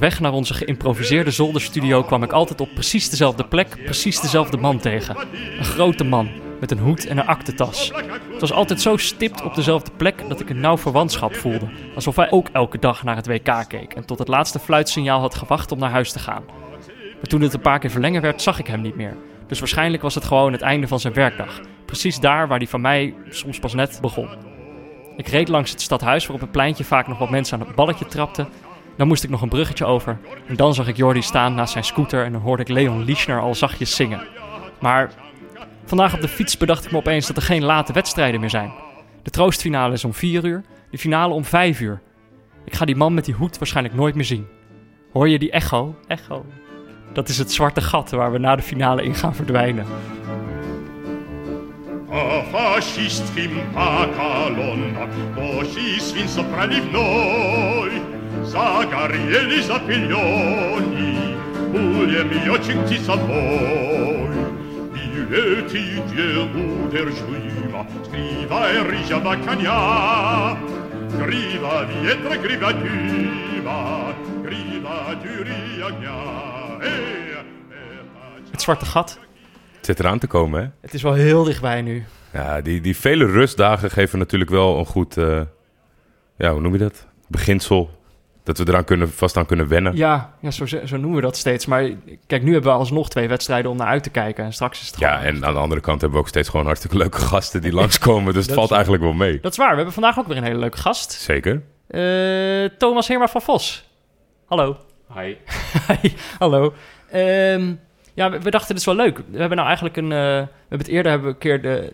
onderweg naar onze geïmproviseerde zolderstudio kwam ik altijd op precies dezelfde plek, precies dezelfde man tegen. Een grote man, met een hoed en een aktentas. Het was altijd zo stipt op dezelfde plek dat ik een nauw verwantschap voelde. Alsof hij ook elke dag naar het WK keek en tot het laatste fluitsignaal had gewacht om naar huis te gaan. Maar toen het een paar keer verlengen werd, zag ik hem niet meer. Dus waarschijnlijk was het gewoon het einde van zijn werkdag. Precies daar waar hij van mij soms pas net begon. Ik reed langs het stadhuis waar op het pleintje vaak nog wat mensen aan het balletje trapten. Dan moest ik nog een bruggetje over. En dan zag ik Jordi staan naast zijn scooter en dan hoorde ik Leon Lischner al zachtjes zingen. Maar vandaag op de fiets bedacht ik me opeens dat er geen late wedstrijden meer zijn. De troostfinale is om 4 uur, de finale om 5 uur. Ik ga die man met die hoed waarschijnlijk nooit meer zien. Hoor je die echo? Echo. Dat is het zwarte gat waar we na de finale in gaan verdwijnen. Zagarieli zapiglioni, Ulie mio cinti salvoi. Bileti der giuima, Scriva e rigia bacania, Griva vietra, griva duva, Griva duriagna, Het zwarte gat. Het zit eraan te komen, hè? Het is wel heel dichtbij nu. Ja, die, die vele rustdagen geven natuurlijk wel een goed, eh, ja, hoe noem je dat? Beginsel. Dat we eraan kunnen, vast aan kunnen wennen. Ja, ja zo, zo noemen we dat steeds. Maar kijk, nu hebben we alsnog twee wedstrijden om naar uit te kijken. En straks is het Ja, en aan de andere kant hebben we ook steeds gewoon hartstikke leuke gasten die langskomen. Dus het valt is- eigenlijk wel mee. Dat is waar. We hebben vandaag ook weer een hele leuke gast. Zeker. Eh, Thomas Heerma van Vos. Hallo. Hi. Hi, hallo. Ehm, ja, we, we dachten, dit is wel leuk. We hebben nou eigenlijk een... eh, we hebben het eerder hebben we een keer de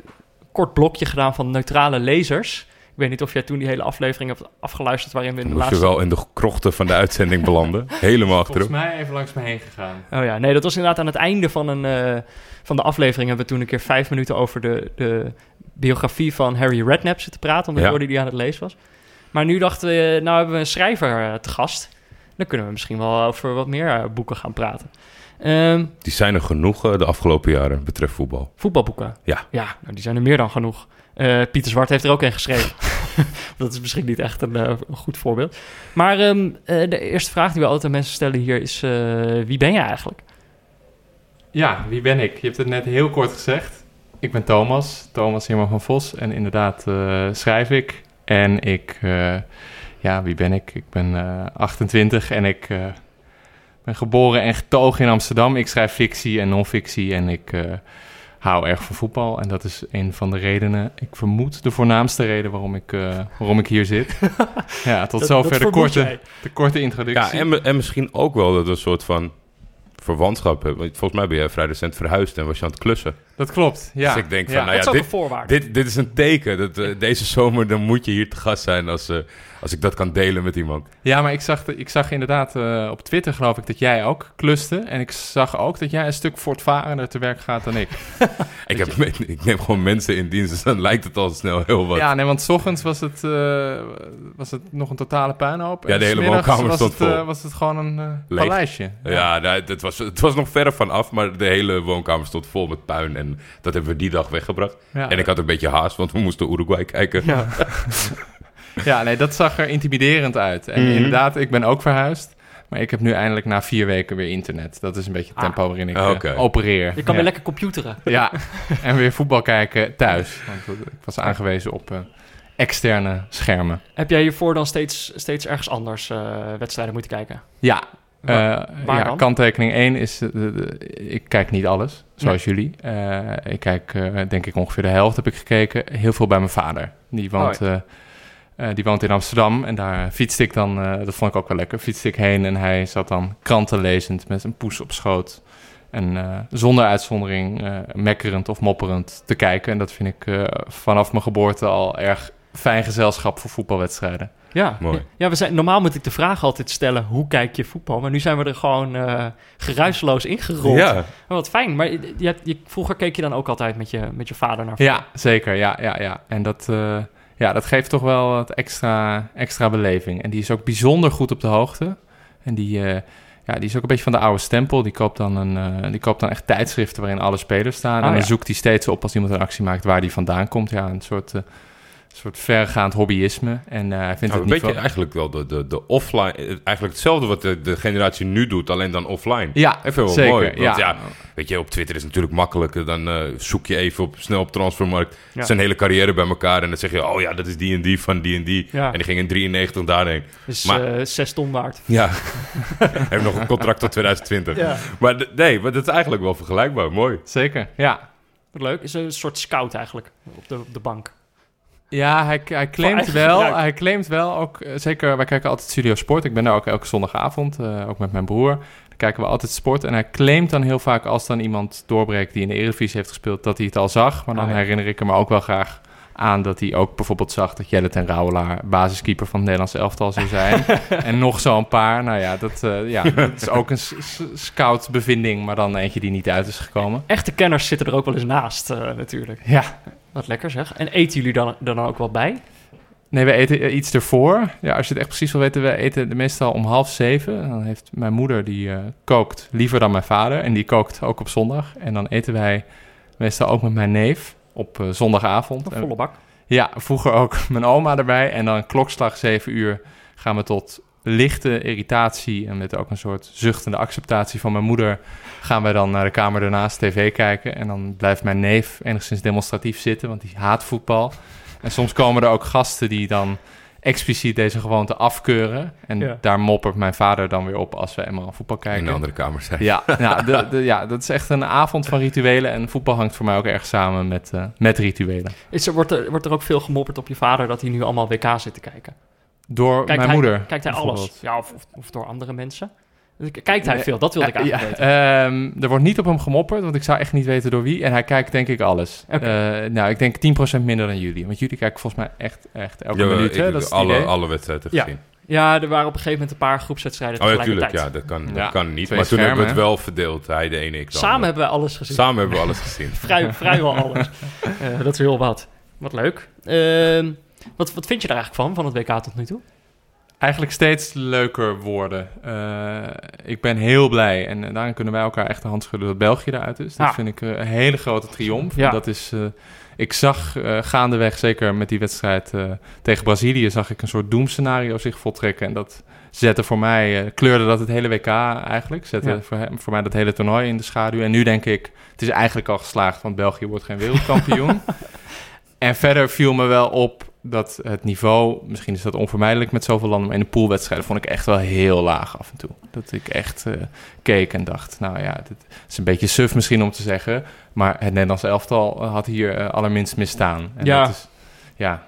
kort blokje gedaan van neutrale lezers. Ik weet niet of jij toen die hele aflevering hebt afgeluisterd... waarin we in de moest je laatste... wel in de krochten van de uitzending belanden. Helemaal Volgens achterop. mij even langs me heen gegaan. Oh ja, nee, dat was inderdaad aan het einde van, een, eh, van de aflevering... hebben we toen een keer vijf minuten over de, de biografie van Harry Redknapp zitten praten... omdat Ja. Jordi die aan het lezen was. Maar nu dachten we, nou hebben we een schrijver eh, te gast... Dan kunnen we misschien wel over wat meer eh, boeken gaan praten. Ehm, Die zijn er genoeg eh, de afgelopen jaren betreft voetbal. voetbalboeken. Ja. Ja, nou, die zijn er meer dan genoeg. Eh, Pieter Zwart heeft er ook een geschreven. dat is misschien niet echt een, eh, goed voorbeeld. Maar ehm, eh, de eerste vraag die we altijd aan mensen stellen hier is... eh, wie ben je eigenlijk? Ja, wie ben ik? Je hebt het net heel kort gezegd. Ik ben Thomas, Thomas Heerman van Vos. En inderdaad schrijf ik. En ik, ja, wie ben ik? Ik ben eh, 28 en ik ben geboren en getogen in Amsterdam. Ik schrijf fictie en non-fictie en ik hou erg van voetbal. En dat is een van de redenen, ik vermoed de voornaamste reden waarom ik, eh, waarom ik hier zit. ja, tot Dat- zover dat de, korte, jij. de korte introductie. Ja, en, en misschien ook wel dat we een soort van verwantschap hebben. Want Volgens mij ben jij vrij recent verhuisd en was je aan het klussen. Dat klopt, ja. Dus ik denk ja. van, nou dat ja, is ook dit, dit, dit is een teken. Dat, eh, deze zomer dan moet je hier te gast zijn als, eh, als ik dat kan delen met iemand. Ja, maar ik zag, de- ik zag inderdaad eh, op Twitter geloof ik dat jij ook kluste. En ik zag ook dat jij een stuk voortvarender te werk gaat dan ik. Ik, heb, ik neem gewoon mensen in dienst, dus dan lijkt het al snel heel wat. Ja, nee, want 's ochtends was het, eh, was het nog een totale puinhoop. Ja, En de hele 's middags woonkamer was stond het, eh, vol. was het gewoon een paleisje. Ja, nou, het, was, het was nog verre van af, maar de hele woonkamer stond vol met puin. En dat hebben we die dag weggebracht. Ja. En ik had een beetje haast, want we moesten Uruguay kijken. Ja. Ja, nee, dat zag er intimiderend uit. En Mhm. inderdaad, ik ben ook verhuisd. Maar ik heb nu eindelijk na vier weken weer internet. Dat is een beetje het Ah. tempo waarin ik Ah, eh, opereer. Je kan ja. weer lekker computeren. Ja, en weer voetbal kijken thuis. Want ik was aangewezen op eh, externe schermen. Heb jij hiervoor dan steeds, steeds ergens anders eh, wedstrijden moeten kijken? Ja, Waar- eh, waar ja kanttekening 1 is... eh, ik kijk niet alles, zoals jullie. Eh, ik kijk, denk ik, ongeveer de helft heb ik gekeken. Heel veel bij mijn vader. Die woont, Oh die woont in Amsterdam. En daar fietste ik dan... dat vond ik ook wel lekker. Fietste ik heen en hij zat dan kranten lezend met een poes op schoot. En zonder uitzondering mekkerend of mopperend te kijken. En dat vind ik vanaf mijn geboorte al erg fijn gezelschap voor voetbalwedstrijden. Ja, Mooi. ja we zijn, normaal moet ik de vraag altijd stellen, hoe kijk je voetbal? Maar nu zijn we er gewoon eh geruisloos ingerold. Ja, Maar wat fijn. Maar je, je, je- vroeger keek je dan ook altijd met je, met je vader naar voetbal. Ja, zeker. Ja, ja, ja. En dat, eh, ja, dat geeft toch wel wat extra, extra beleving. En die is ook bijzonder goed op de hoogte. En die, eh, ja, die is ook een beetje van de oude stempel. Die koopt dan, een, eh, die koopt dan echt tijdschriften waarin alle spelers staan. Oh, en dan ja. zoekt hij steeds op als iemand een actie maakt waar die vandaan komt. Ja, een soort, eh, soort vergaand hobbyisme. En eh, hij vindt Nou, het een niet beetje eigenlijk wel de, de, de offline... eh, Eigenlijk hetzelfde wat de, de generatie nu doet, alleen dan offline. Ja, Even wel zeker. mooi. Want ja. ja. weet je, op Twitter is het natuurlijk makkelijker. Dan eh, zoek je even op, snel op Transfermarkt Ja. zijn hele carrière bij elkaar. En dan zeg je, oh ja, dat is die en die van die en die. Ja. En die ging in 93 daarheen. Dus Maar- eh, zes ton waard. Ja, heeft nog een contract tot 2020. Ja. Maar nee, maar dat is eigenlijk wel vergelijkbaar. Mooi. Zeker, ja. Wat leuk. Is een soort scout eigenlijk op de, op de bank. Ja, hij, hij claimt wel, gebruik. hij claimt wel ook, eh, zeker, wij kijken altijd Studio Sport. Ik ben daar ook elke zondagavond, eh, ook met mijn broer. Dan kijken we altijd sport. En hij claimt dan heel vaak als dan iemand doorbreekt die in de Eredivisie heeft gespeeld, dat hij het al zag. Maar dan Ah, ja. herinner ik hem ook wel graag aan dat hij ook bijvoorbeeld zag dat Jelle ten Rauwelaar basiskeeper van het Nederlandse elftal zou zijn. en nog zo'n paar. Nou ja, dat, eh, ja, dat is ook een scout bevinding, maar dan eentje die niet uit is gekomen. Echte kenners zitten er ook wel eens naast natuurlijk. Ja, Wat lekker zeg. En eten jullie dan, dan ook wel bij? Nee, we eten eh, iets ervoor. Ja, als je het echt precies wil weten, we eten meestal om half zeven. Dan heeft mijn moeder, die eh, kookt liever dan mijn vader. En die kookt ook op zondag. En dan eten wij meestal ook met mijn neef op eh, zondagavond. Een En- volle bak. ja, vroeger ook mijn oma erbij. En dan klokslag zeven uur gaan we tot lichte irritatie... en met ook een soort zuchtende acceptatie van mijn moeder... gaan wij dan naar de kamer daarnaast tv kijken. En dan blijft mijn neef enigszins demonstratief zitten, want die haat voetbal. En soms komen er ook gasten die dan expliciet deze gewoonte afkeuren. En Ja. daar moppert mijn vader dan weer op als we eenmaal voetbal In kijken. de andere kamer zijn. Ja, de, de- ja, dat is echt een avond van rituelen. En voetbal hangt voor mij ook erg samen met, eh, met rituelen. Is er, wordt, er, wordt er ook veel gemopperd op je vader dat hij nu allemaal WK zit te kijken? Door Kijkt mijn hij, moeder. Kijkt hij alles? Ja, of, of, of door andere mensen? Kijkt hij Nee, veel? Dat wilde ik Eh, eigenlijk ja, weten. ehm, er wordt niet op hem gemopperd, want ik zou echt niet weten door wie. En hij kijkt denk ik alles. Eh, nou, ik denk 10% minder dan jullie. Want jullie kijken volgens mij echt, echt elke Ja, minuut. ik hè? Dat is het alle, alle wedstrijden Ja. gezien. Ja, er waren op een gegeven moment een paar groepswedstrijden Oh ja, tegelijkertijd. tuurlijk. Ja, dat kan, Ja, dat kan niet. twee Maar toen hebben we het wel verdeeld. Hij de ene, ik de Samen hebben wij alles gezien. Samen hebben we alles gezien. Vrij, vrijwel alles. Eh, dat is heel wat. Wat leuk. Ehm, wat, wat vind je daar eigenlijk van, van het WK tot nu toe? Eigenlijk steeds leuker worden. Eh, ik ben heel blij. En eh, daarin kunnen wij elkaar echt de hand schudden dat België eruit is. Dat vind ik eh, een hele grote triomf. Ja. Dat is, ik zag gaandeweg, zeker met die wedstrijd tegen Brazilië, zag ik een soort doemscenario zich voltrekken. En dat zette voor mij, kleurde dat het hele WK eigenlijk. Zette Ja. voor, hem- voor mij dat hele toernooi in de schaduw. En nu denk ik, het is eigenlijk al geslaagd, want België wordt geen wereldkampioen. en verder viel me wel op dat het niveau, misschien is dat onvermijdelijk met zoveel landen, maar in de poolwedstrijden vond ik echt wel heel laag af en toe. Dat ik echt eh, keek en dacht, nou ja, dit is een beetje suf misschien om te zeggen, maar het Nederlandse elftal had hier eh, allerminst misstaan. En Ja. dat is, ja,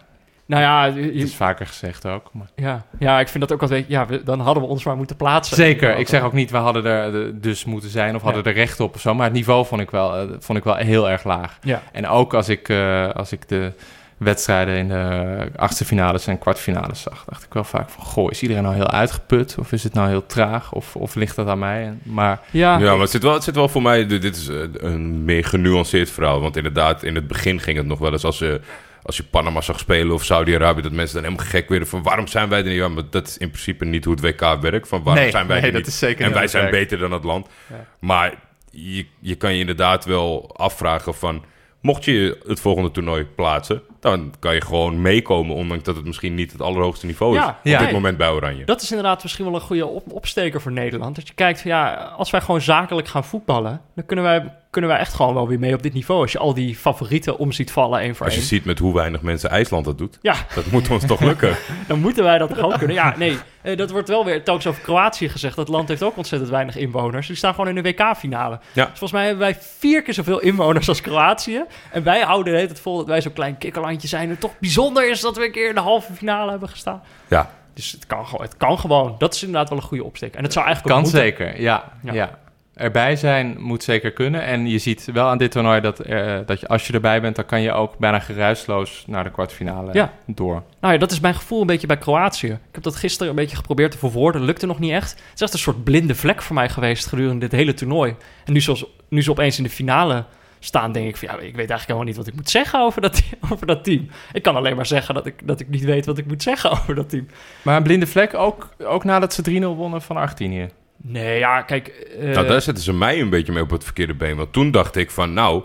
Nou ja, je- het is vaker gezegd ook. Maar. ja, ja, ik vind dat ook wel... Ja, we- dan hadden we ons maar moeten plaatsen. Zeker, ik zeg ook niet, we hadden er eh, dus moeten zijn of hadden Ja. er recht op of zo, maar het niveau vond ik wel, vond ik wel heel erg laag. Ja. En ook als ik, als ik de wedstrijden in de achtste finales en kwartfinales zag, dacht ik wel vaak van, goh, is iedereen nou heel uitgeput? Of is het nou heel traag? Of, of ligt dat aan mij? Maar Ja, Ja, maar het zit wel, het zit wel voor mij... Dit is eh, een meer genuanceerd verhaal. Want inderdaad, in het begin ging het nog wel eens als... je als je Panama zag spelen of Saudi-Arabië... dat mensen dan helemaal gek werden van... waarom zijn wij er niet? Ja, maar dat is in principe niet hoe het WK werkt. Van waarom Nee, zijn wij nee, er dat niet? is zeker En wij zijn beter dan het land. Ja. Maar je, je kan je inderdaad wel afvragen van... mocht je het volgende toernooi plaatsen... dan kan je gewoon meekomen... ondanks dat het misschien niet het allerhoogste niveau is... Ja, op ja. dit moment bij Oranje. Dat is inderdaad misschien wel een goede op- opsteker voor Nederland. Dat je kijkt van ja, als wij gewoon zakelijk gaan voetballen, dan kunnen wij, kunnen wij echt gewoon wel weer mee op dit niveau. Als je al die favorieten om ziet vallen één voor Als je één. ziet met hoe weinig mensen IJsland dat doet... Ja, dat moet ons toch lukken. dan moeten wij dat toch ook kunnen. Ja, nee, eh, dat wordt wel weer telkens over Kroatië gezegd. Dat land heeft ook ontzettend weinig inwoners. Die staan gewoon in de WK-finale. Ja. Dus volgens mij hebben wij vier keer zoveel inwoners als Kroatië. En wij houden hele tijd vol dat wij zo'n klein kikkerlandje zijn. En toch bijzonder is dat we een keer in de halve finale hebben gestaan. Ja, Dus het kan, gewoon- het kan gewoon. Dat is inderdaad wel een goede opsteek. En het zou eigenlijk ook kan zeker, ja, Ja. ja. Erbij zijn moet zeker kunnen. En je ziet wel aan dit toernooi dat, eh, dat je, als je erbij bent, dan kan je ook bijna geruisloos naar de kwartfinale Ja. door. Nou ja, dat is mijn gevoel een beetje bij Kroatië. Ik heb dat gisteren een beetje geprobeerd te verwoorden. Lukte nog niet echt. Het is echt een soort blinde vlek voor mij geweest gedurende dit hele toernooi. En nu, zoals, nu ze opeens in de finale staan, denk ik van... ja, ik weet eigenlijk helemaal niet wat ik moet zeggen over dat, over dat team. Ik kan alleen maar zeggen dat ik, dat ik niet weet wat ik moet zeggen over dat team. Maar een blinde vlek ook, ook nadat ze 3-0 wonnen van Argentinië. Nee, ja, kijk... eh, nou daar zetten ze mij een beetje mee op het verkeerde been. Want toen dacht ik van, nou,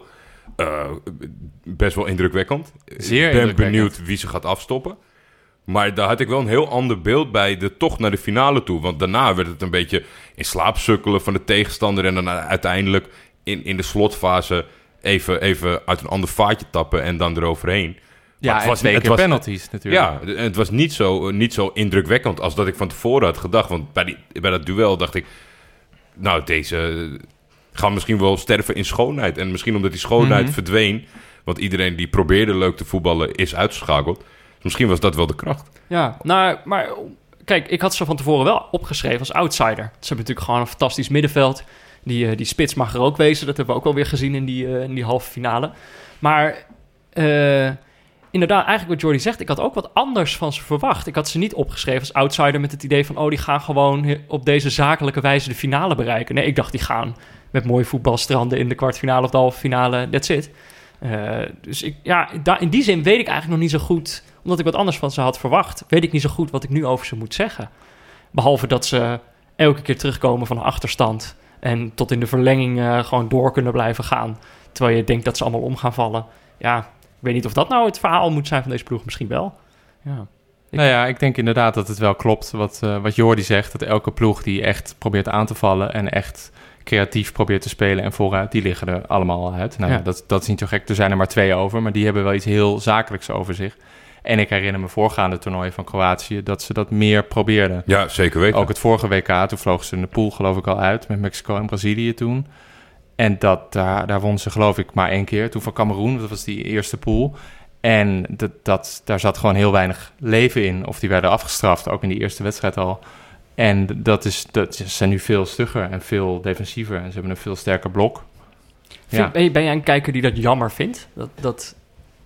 eh, best wel indrukwekkend. Zeer Ik ben benieuwd wie ze gaat afstoppen. Maar daar had ik wel een heel ander beeld bij de tocht naar de finale toe. Want daarna werd het een beetje in slaap sukkelen van de tegenstander. En dan uiteindelijk in, in de slotfase even, even uit een ander vaatje tappen en dan eroverheen. Ja, het was twee keer was- penalties natuurlijk. Ja, het was niet zo, niet zo indrukwekkend als dat ik van tevoren had gedacht. Want bij, die, bij dat duel dacht ik... Nou, deze gaan misschien wel sterven in schoonheid. En misschien omdat die schoonheid Mhm. verdween... want iedereen die probeerde leuk te voetballen is uitgeschakeld. Dus misschien was dat wel de kracht. Ja, nou, maar kijk, ik had ze van tevoren wel opgeschreven als outsider. Ze hebben natuurlijk gewoon een fantastisch middenveld. Die, eh, die spits mag er ook wezen. Dat hebben we ook alweer gezien in die, eh, in die halve finale. Maar eh, inderdaad, eigenlijk wat Jordi zegt, ik had ook wat anders van ze verwacht. Ik had ze niet opgeschreven als outsider met het idee van... oh, die gaan gewoon op deze zakelijke wijze de finale bereiken. Nee, ik dacht, die gaan met mooi voetbalstranden in de kwartfinale of de halve finale. That's it. Eh, dus ik, ja, in die zin weet ik eigenlijk nog niet zo goed... omdat ik wat anders van ze had verwacht... weet ik niet zo goed wat ik nu over ze moet zeggen. Behalve dat ze elke keer terugkomen van een achterstand... en tot in de verlenging eh, gewoon door kunnen blijven gaan... terwijl je denkt dat ze allemaal om gaan vallen. Ja, weet niet of dat nou het verhaal moet zijn van deze ploeg. Misschien wel. Ja. Ik- Nou ja, ik denk inderdaad dat het wel klopt wat, eh wat Jordi zegt. Dat elke ploeg die echt probeert aan te vallen en echt creatief probeert te spelen en vooruit, die liggen er allemaal al uit. Nou, ja. Ja. dat, dat is niet zo gek. Er zijn er maar twee over, maar die hebben wel iets heel zakelijks over zich. En ik herinner me voorgaande toernooien van Kroatië dat ze dat meer probeerden. Ja, zeker weten. Ook het vorige WK, toen vlogen ze in de pool geloof ik al uit met Mexico en Brazilië toen. En dat, daar, daar won ze geloof ik maar één keer. Toen van Cameroen, dat was die eerste pool. En dat, dat, daar zat gewoon heel weinig leven in. Of die werden afgestraft, ook in die eerste wedstrijd al. En dat, is, dat ze zijn nu veel stugger en veel defensiever. En ze hebben een veel sterker blok. Vind- Ja. ben, jij een kijker die dat jammer vindt? Dat, dat,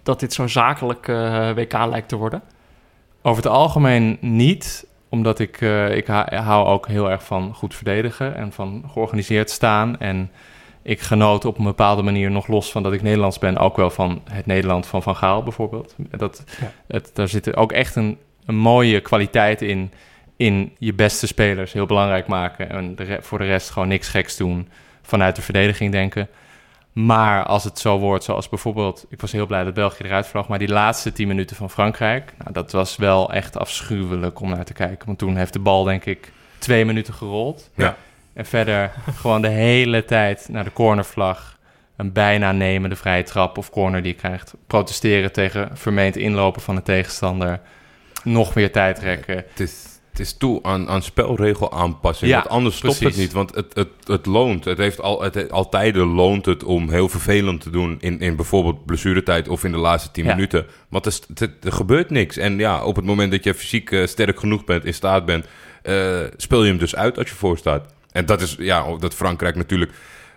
dat dit zo'n zakelijk eh, WK lijkt te worden? Over het algemeen niet, omdat ik, eh, ik hou ook heel erg van goed verdedigen en van georganiseerd staan. En ik genoot op een bepaalde manier, nog los van dat ik Nederlands ben, ook wel van het Nederland van Van Gaal bijvoorbeeld. Dat, Ja. het, daar zit ook echt een, een mooie kwaliteit in, in je beste spelers heel belangrijk maken. En de voor de rest gewoon niks geks doen, vanuit de verdediging denken. Maar als het zo wordt, zoals bijvoorbeeld... Ik was heel blij dat België eruit vloog... maar die laatste 10 minuten van Frankrijk... Nou, dat was wel echt afschuwelijk om naar te kijken. Want toen heeft de bal, denk ik, twee minuten gerold. Ja. En verder gewoon de hele tijd naar de cornervlag... een bijna nemende vrije trap of corner die je krijgt. Protesteren tegen vermeend inlopen van de tegenstander. Nog meer tijd rekken. Het is, het is toe aan, aan spelregel aanpassing. Ja, want anders stopt precies. het niet. Want het, het, het loont. Het heeft al, het, altijd loont het om heel vervelend te doen... in, in bijvoorbeeld blessuretijd of in de laatste 10 Ja. minuten. Want er, er gebeurt niks. En ja, op het moment dat je fysiek eh, sterk genoeg bent, in staat bent... eh, speel je hem dus uit als je voor staat. En dat is ja, dat Frankrijk natuurlijk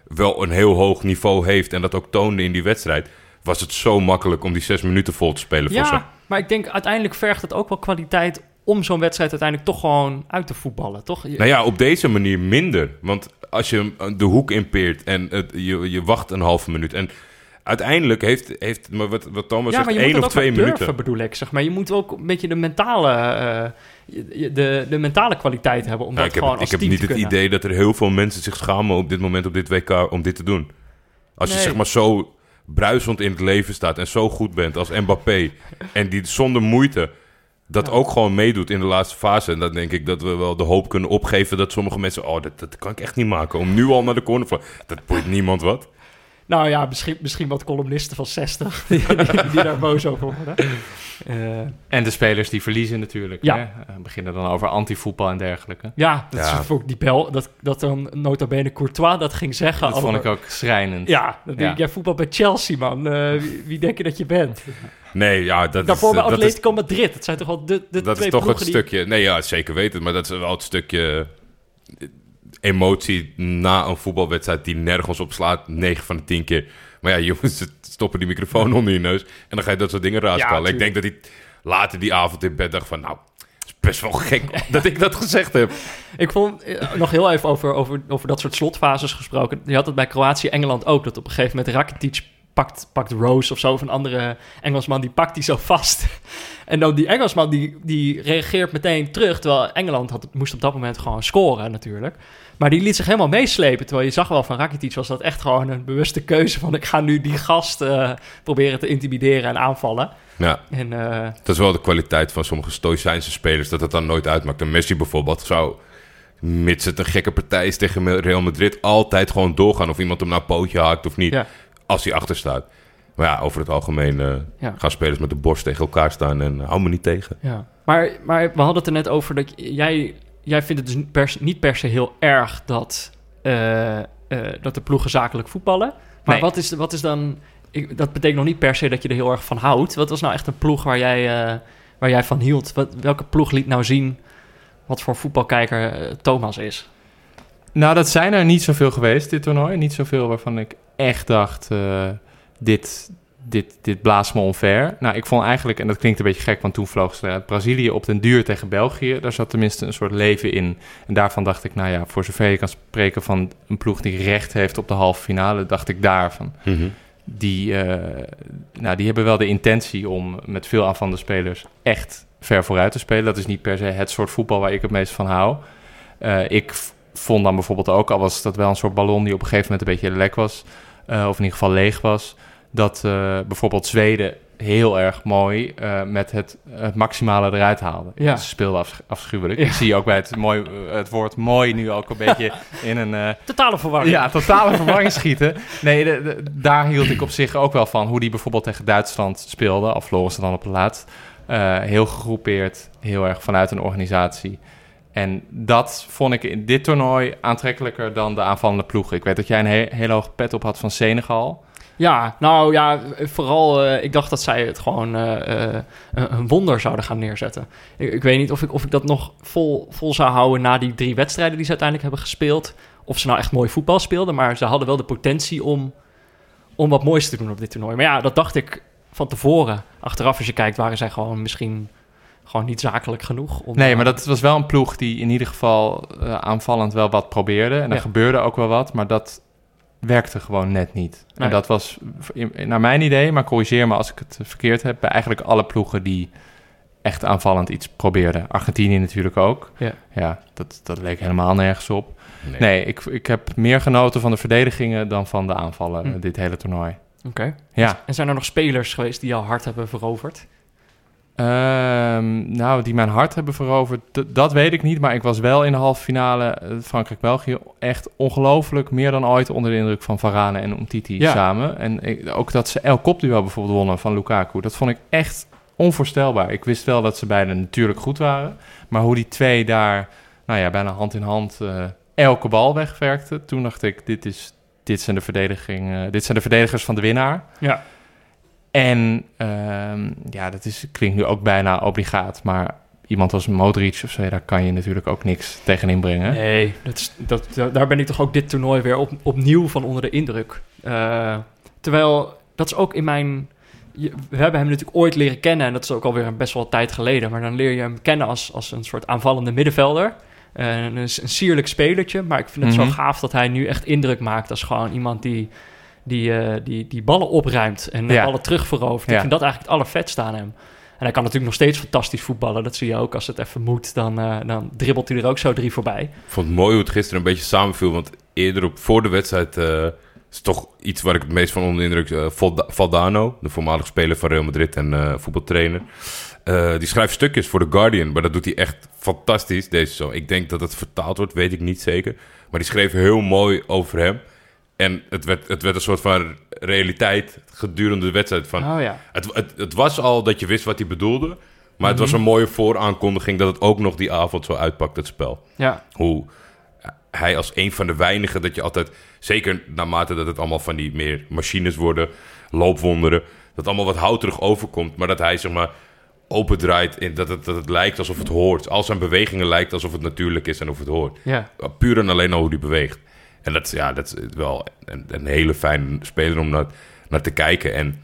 wel een heel hoog niveau heeft... en dat ook toonde in die wedstrijd... was het zo makkelijk om die zes minuten vol te spelen voor ze. Ja, maar ik denk uiteindelijk vergt het ook wel kwaliteit... om zo'n wedstrijd uiteindelijk toch gewoon uit te voetballen, toch? Nou ja, op deze manier minder. Want als je hem de hoek inpeert en het, je, je wacht een halve minuut. En uiteindelijk heeft, heeft maar wat, wat Thomas ja, zegt, één of twee wel durven, minuten. bedoel ik. Zeg maar. Je moet ook een beetje de mentale, eh, de, de mentale kwaliteit hebben... om Nou, dat ik heb, gewoon ik als heb niet het idee dat er heel veel mensen zich schamen op dit moment op dit WK om dit te doen. Als je zeg maar zo bruisend in het leven staat en zo goed bent als Mbappé... en die zonder moeite dat Ja. ook gewoon meedoet in de laatste fase... en dan denk ik dat we wel de hoop kunnen opgeven dat sommige mensen... oh, dat, dat kan ik echt niet maken, om nu al naar de corner... te- Dat boeit niemand wat. Nou ja, misschien, misschien wat columnisten van 60 die, die, die daar boos over worden. Eh, En de spelers die verliezen natuurlijk. Ja. Hè? We beginnen dan over antivoetbal en dergelijke. ja, dat Ja. is ook die bel, dat, dat dan nota bene Courtois dat ging zeggen. Dat vond ik ook schrijnend. Ja, dan denk Ja. ik, jij voetbal bij Chelsea, man. Eh, wie, wie denk je dat je bent? Nee, ja, dat Daarvoor is... bij dat is Atletico Madrid. Dat zijn toch wel de, de dat twee is toch het die... stukje. Nee, ja, zeker weten. Maar dat is wel het stukje eh, emotie na een voetbalwedstrijd die nergens op slaat. 9 van de 10 keer. Maar ja, jongens, stoppen die microfoon onder je neus. En dan ga je dat soort dingen raaskallen. ik denk dat hij later die avond in bed dacht van... Nou, het is best wel gek dat ik dat gezegd heb. Ik vond, eh, nog heel even over, over, over dat soort slotfases gesproken. Je had het bij Kroatië-Engeland ook. Dat op een gegeven moment Rakitic pakt, pakt Rose of zo, of een andere Engelsman, die pakt die zo vast. en dan die Engelsman, die, die reageert meteen terug, terwijl Engeland had, moest op dat moment gewoon scoren natuurlijk. Maar die liet zich helemaal meeslepen, terwijl je zag wel van Rakitic was dat echt gewoon een bewuste keuze van ik ga nu die gast uh, proberen te intimideren en aanvallen. Ja, En uh, dat is wel de kwaliteit van sommige Stoïcijnse spelers, dat het dan nooit uitmaakt. En Messi bijvoorbeeld zou, mits het een gekke partij is tegen Real Madrid, altijd gewoon doorgaan of iemand hem naar een pootje haakt of niet, ja, als hij achter staat. Maar ja, over het algemeen eh, Ja. gaan spelers met de borst tegen elkaar staan en hou me niet tegen. ja. Maar, maar we hadden het er net over dat jij, jij vindt het dus niet per, se- niet per se heel erg dat, eh, eh, dat de ploegen zakelijk voetballen. Maar Nee. wat, is, wat is dan... Ik, dat betekent nog niet per se dat je er heel erg van houdt. Wat was nou echt een ploeg waar jij, eh, waar jij van hield? Wat, welke ploeg liet nou zien wat voor voetbalkijker Thomas is? Nou, dat zijn er niet zoveel geweest, dit toernooi. Niet zoveel waarvan ik echt dacht, dit, dit, dit blaast me onver. Nou, ik vond eigenlijk, en dat klinkt een beetje gek, want toen vloog ze uit Brazilië op den duur tegen België. Daar zat tenminste een soort leven in. En daarvan dacht ik, nou ja, voor zover je kan spreken van een ploeg die recht heeft op de halve finale, dacht ik daarvan. Die, eh, nou, die hebben wel de intentie om met veel aanvallende spelers echt ver vooruit te spelen. Dat is niet per se het soort voetbal waar ik het meest van hou. Eh, ik vond dan bijvoorbeeld ook, al was dat wel een soort ballon die op een gegeven moment een beetje lek was, eh, of in ieder geval leeg was, dat eh, bijvoorbeeld Zweden heel erg mooi eh, met het, het maximale eruit haalde. Ja. Ze speelden afs- afschuwelijk. Ja. Ik zie ook bij het, mooi, eh, het woord mooi nu ook een beetje in een... Totale verwarring. ja, totale verwarring schieten. Nee, de- de- daar hield ik op zich ook wel van. Hoe die bijvoorbeeld tegen Duitsland speelde. Of verloren ze dan op het laatst. Heel gegroepeerd. Heel erg vanuit een organisatie. En dat vond ik in dit toernooi aantrekkelijker dan de aanvallende ploegen. Ik weet dat jij een he hele hoge pet op had van Senegal. Ja, nou ja, vooral eh, ik dacht dat zij het gewoon eh, eh, een wonder zouden gaan neerzetten. Ik, ik weet niet of ik, of ik dat nog vol, vol zou houden na die drie wedstrijden die ze uiteindelijk hebben gespeeld. Of ze nou echt mooi voetbal speelden, maar ze hadden wel de potentie om, om wat moois te doen op dit toernooi. Maar ja, dat dacht ik van tevoren. Achteraf als je kijkt, waren zij gewoon misschien gewoon niet zakelijk genoeg. Om, Nee, maar dat was wel een ploeg die in ieder geval aanvallend wel wat probeerde. En er Ja. gebeurde ook wel wat, maar dat werkte gewoon net niet. Nee. En dat was naar mijn idee, maar corrigeer me als ik het eh, verkeerd heb, bij eigenlijk alle ploegen die echt aanvallend iets probeerden. Argentinië natuurlijk ook. Ja. Ja, dat, dat leek helemaal nergens op. Nee, ik, ik heb meer genoten van de verdedigingen dan van de aanvallen Hm. eh, dit hele toernooi. Oké. Ja, En zijn er nog spelers geweest die jouw hart hebben veroverd? Ehm, nou, die mijn hart hebben veroverd, dat weet ik niet. Maar ik was wel in de halve finale eh, Frankrijk-België echt ongelooflijk meer dan ooit onder de indruk van Varane en Umtiti Ja. samen. En ik, ook dat ze El Kopduel bijvoorbeeld wonnen van Lukaku, dat vond ik echt onvoorstelbaar. Ik wist wel dat ze beiden natuurlijk goed waren. Maar hoe die twee daar, nou ja, bijna hand in hand eh, elke bal wegwerkten. Toen dacht ik, dit, is, dit, zijn de verdediging, eh, dit zijn de verdedigers van de winnaar. Ja. En ehm, ja, dat is, klinkt nu ook bijna obligaat, maar iemand als Modric of zo, daar kan je natuurlijk ook niks tegen inbrengen. Nee, dat is, dat, da- daar ben ik toch ook dit toernooi weer op, opnieuw van onder de indruk. Eh, terwijl, dat is ook in mijn... je- we hebben hem natuurlijk ooit leren kennen en dat is ook alweer een best wel tijd geleden. Maar dan leer je hem kennen als, als een soort aanvallende middenvelder. Eh, een, een sierlijk spelertje, maar ik vind het Mhm. zo gaaf dat hij nu echt indruk maakt als gewoon iemand die, die, eh, die, die ballen opruimt en de Ja. ballen terugverovert. Ik vind dat eigenlijk het allervetste aan hem. En hij kan natuurlijk nog steeds fantastisch voetballen. Dat zie je ook als het even moet. Dan, eh, dan dribbelt hij er ook zo drie voorbij. Ik vond het mooi hoe het gisteren een beetje samenviel. Want eerder op, voor de wedstrijd eh, is toch iets waar ik het meest van onder de indruk... eh, Valda- Valdano, de voormalige speler van Real Madrid en eh, voetbaltrainer. Eh, die schrijft stukjes voor The Guardian, maar dat doet hij echt fantastisch. Deze zo. Ik denk dat het vertaald wordt, weet ik niet zeker. Maar die schreef heel mooi over hem. En het werd, het werd een soort van realiteit gedurende de wedstrijd. Van, Oh ja. het, het, het was al dat je wist wat hij bedoelde. Maar het was Mhm. een mooie vooraankondiging dat het ook nog die avond zo uitpakt, het spel Ja, hoe hij als een van de weinigen dat je altijd, zeker naarmate dat het allemaal van die meer machines worden, loopwonderen, dat allemaal wat houterig overkomt, maar dat hij zeg maar opendraait in dat het, dat het lijkt alsof het hoort. Al zijn bewegingen lijkt alsof het natuurlijk is en of het hoort. ja. Puur en alleen al hoe die beweegt. En dat, is- ja, dat is wel een, een hele fijne speler om naar, naar te kijken. En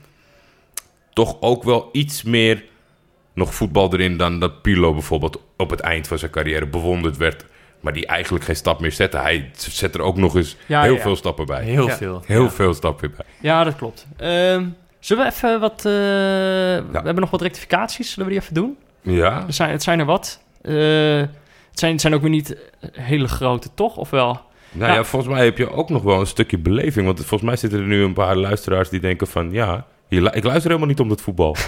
toch ook wel iets meer nog voetbal erin dan dat Pirlo bijvoorbeeld op het eind van zijn carrière bewonderd werd. maar die eigenlijk geen stap meer zetten. Hij zet er ook nog eens Ja, heel ja. veel stappen bij. Heel Ja. veel. Heel Ja. veel stappen bij. Ja, dat klopt. Ehm, zullen we even wat... eh, We hebben nog wat rectificaties. Zullen we die even doen? Ja, Er zijn, het zijn er wat. Eh, het, zijn, het zijn ook weer niet hele grote, toch? Of wel? Nou ja. Volgens mij heb je ook nog wel een stukje beleving. Want volgens mij zitten er nu een paar luisteraars die denken van... Ja, ik luister helemaal niet om dat voetbal.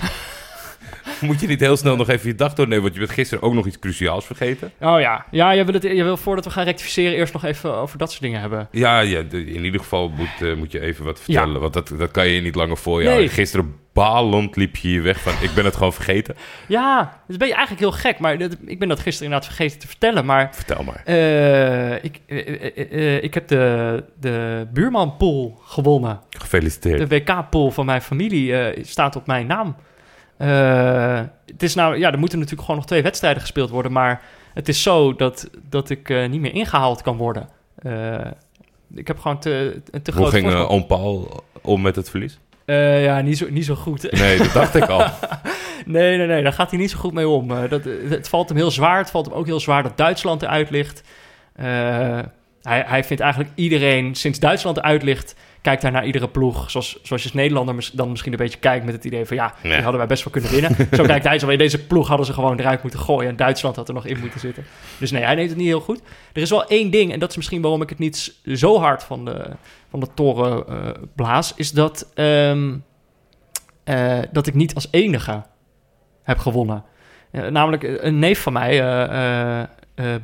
Moet je niet heel snel nog even je dag doornemen? Want je bent gisteren ook nog iets cruciaals vergeten. Oh ja. Ja, je wil, het, je wil voordat we gaan rectificeren eerst nog even over dat soort dingen hebben. Ja, ja in ieder geval moet, eh, moet je even wat vertellen. Want dat, dat kan je niet langer voor je Nee. Gisteren balend liep je hier weg van... Ik ben het gewoon vergeten. Ja, dat ben je eigenlijk heel gek. Maar dat- ik ben dat gisteren inderdaad vergeten te vertellen. Maar Vertel maar. eh, ik, eh, ik heb de, de buurmanpool gewonnen. Gefeliciteerd. De WK-pool van mijn familie staat op mijn naam. Eh, het is nou, ja, er moeten natuurlijk gewoon nog twee wedstrijden gespeeld worden. Maar het is zo dat, dat ik eh, niet meer ingehaald kan worden. Eh, ik heb gewoon te, een te Hoe groot ging oom Paul om met het verlies? Ja, niet zo, niet zo goed. Nee, dat dacht ik al. Nee, nee, nee, daar gaat hij niet zo goed mee om. Dat, het valt hem heel zwaar. Het valt hem ook heel zwaar dat Duitsland eruit ligt. Hij, hij vindt eigenlijk iedereen, sinds Duitsland eruit ligt, kijkt hij naar iedere ploeg. Zoals, zoals je als Nederlander dan misschien een beetje kijkt met het idee van ja, die Nee. hadden wij best wel kunnen winnen. zo kijkt hij zo, "Hey, deze ploeg hadden ze gewoon eruit moeten gooien. En Duitsland had er nog in moeten zitten. Dus nee, hij neemt het niet heel goed. Er is wel één ding, en dat is misschien waarom ik het niet zo hard van de, van de toren eh, blaas, is dat, ehm, eh, dat ik niet als enige heb gewonnen. Eh, namelijk een neef van mij,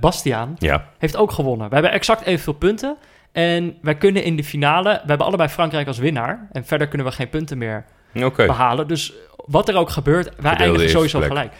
Bastiaan, Ja. heeft ook gewonnen. We hebben exact evenveel punten. En wij kunnen in de finale... We hebben allebei Frankrijk als winnaar. En verder kunnen we geen punten meer behalen. Dus wat er ook gebeurt, wij eindigen eerste sowieso plek. gelijk.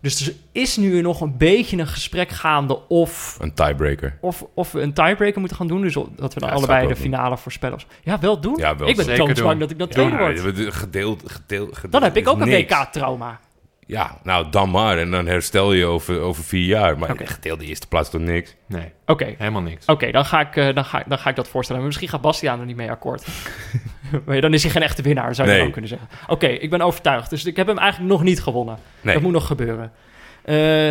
Dus er is nu nog een beetje een gesprek gaande of, Een tiebreaker. of, of we een tiebreaker moeten gaan doen. Dus dat we dan Ja, allebei de finale voorspellen. Ja, wel doen. Ja, wel ik ben zeker zo doen. bang dat ik dat Ja, tweede word. gedeeld, gedeeld, gedeeld. Dan heb ik ook een. WK-trauma. Ja, nou dan maar. En dan herstel je over, over vier jaar. Maar Oké. gedeeld de eerste plaats tot niks. Nee, Oké, helemaal niks. Oké, dan, ga ik, eh, dan, ga, dan ga ik dat voorstellen. Maar misschien gaat Bastiaan er niet mee akkoord. maar dan is hij geen echte winnaar, zou je Nee. dan kunnen zeggen. Oké, ik ben overtuigd. Dus ik heb hem eigenlijk nog niet gewonnen. Nee. Dat moet nog gebeuren. Eh,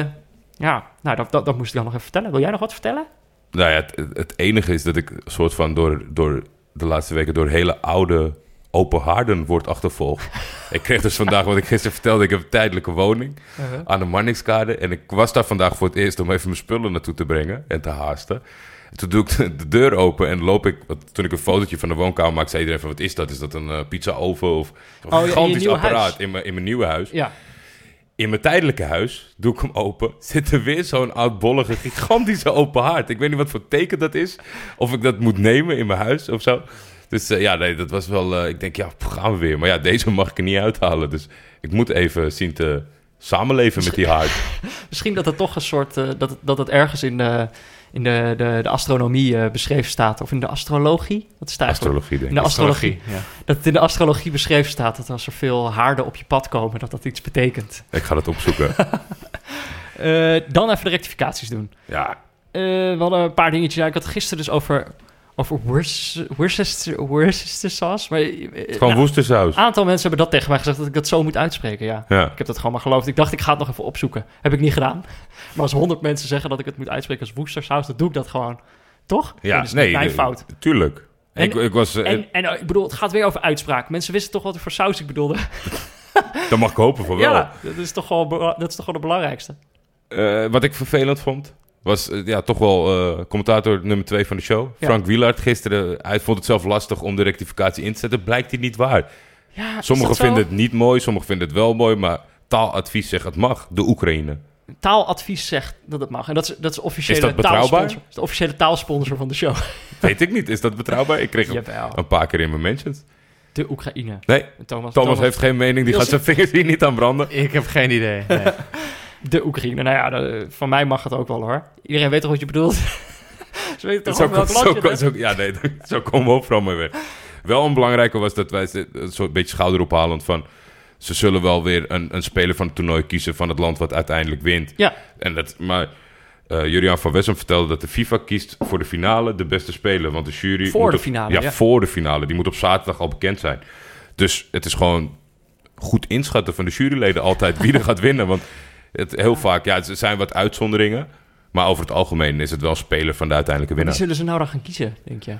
ja, nou, dat, dat, dat moest ik dan nog even vertellen. Wil jij nog wat vertellen? Nou ja, het, het enige is dat ik een soort van door, door de laatste weken door hele oude open haarden word achtervolgd. ik kreeg dus vandaag, wat ik gisteren vertelde, ik heb een tijdelijke woning aan de Marnixkade. En ik was daar vandaag voor het eerst om even mijn spullen naartoe te brengen en te haasten. En toen doe ik de, de deur open en loop ik, toen ik een fotootje van de woonkamer maakte, zei iedereen van wat is dat? Is dat een eh, pizza-oven of een Oh, gigantisch apparaat huis? in mijn, in mijn nieuwe huis? Ja. In mijn tijdelijke huis doe ik hem open. Zit er weer zo'n oudbollige, gigantische open haard. Ik weet niet wat voor teken dat is. Of ik dat moet nemen in mijn huis of zo. Dus eh, ja, nee, dat was wel... eh, ik denk, ja, gaan we weer. Maar ja, deze mag ik er niet uithalen. Dus ik moet even zien te samenleven met die haard. Misschien dat het toch een soort... eh, dat, het- dat het ergens in de, in de, de, de astronomie eh, beschreven staat. Of in de astrologie. Wat eigenlijk? Astrologie, denk In ik. de astrologie. Ja. Dat het in de astrologie beschreven staat dat als er veel haarden op je pad komen, dat dat iets betekent. Ik ga dat opzoeken. Eh, dan even de rectificaties doen. ja, Eh, we hadden een paar dingetjes. Ja, ik had gisteren dus over, over Worcester, Worcester, sauce. Maar, eh, gewoon nou. Een aantal mensen hebben dat tegen mij gezegd dat ik dat zo moet uitspreken. Ja. Ja. Ik heb dat gewoon maar geloofd. Ik dacht, ik ga het nog even opzoeken. Heb ik niet gedaan. Maar als honderd mensen zeggen dat ik het moet uitspreken als Worcestersaus, dan doe ik dat gewoon. Toch? Ja, dat is nee. mijn eh, fout. Tuurlijk. En- ik, ik was... eh, En, en eh, ik bedoel, het gaat weer over uitspraak. Mensen wisten toch wat voor saus ik bedoelde. dan mag ik hopen voor wel. Ja, dat is toch gewoon, dat is toch gewoon het belangrijkste. Wat ik vervelend vond, was eh, ja, toch wel eh, commentator nummer 2 van de show. Ja. Frank Wielaert gisteren. Hij vond het zelf lastig om de rectificatie in te zetten. Blijkt hij niet waar. Ja, Sommigen vinden het niet mooi, sommigen vinden het wel mooi. Maar taaladvies zegt het mag. De Oekraïne. Taaladvies zegt dat het mag. En dat is, dat is officiële Is dat betrouwbaar? is de officiële taalsponsor van de show. Weet ik niet. Is dat betrouwbaar? Ik kreeg hem een paar keer in mijn mentions. De Oekraïne. Nee, Thomas, Thomas heeft geen mening. Die gaat zijn vingers hier niet aan branden. Ik heb geen idee. Nee. De Oekraïne. Nou ja, de- van mij mag het ook wel hoor. Iedereen weet toch wat je bedoelt? Ze weten toch Zo, ook welk zo, ja, nee, zo komen we ook mee weg. Wel een belangrijke was dat wij een soort beetje schouderophalend van... ze zullen wel weer een, een speler van het toernooi kiezen van het land wat uiteindelijk wint. Ja, En dat, maar eh Julian van Wessem vertelde dat de FIFA kiest voor de finale de beste speler. Want de jury... Voor moet de op- finale, Ja, ja. voor de finale. Die moet op zaterdag al bekend zijn. Dus het is gewoon goed inschatten van de juryleden altijd wie er gaat winnen. Want het, heel vaak, ja, er zijn wat uitzonderingen. Maar over het algemeen is het wel speler van de uiteindelijke Wie winnaar. zullen ze nou dan gaan kiezen, denk je?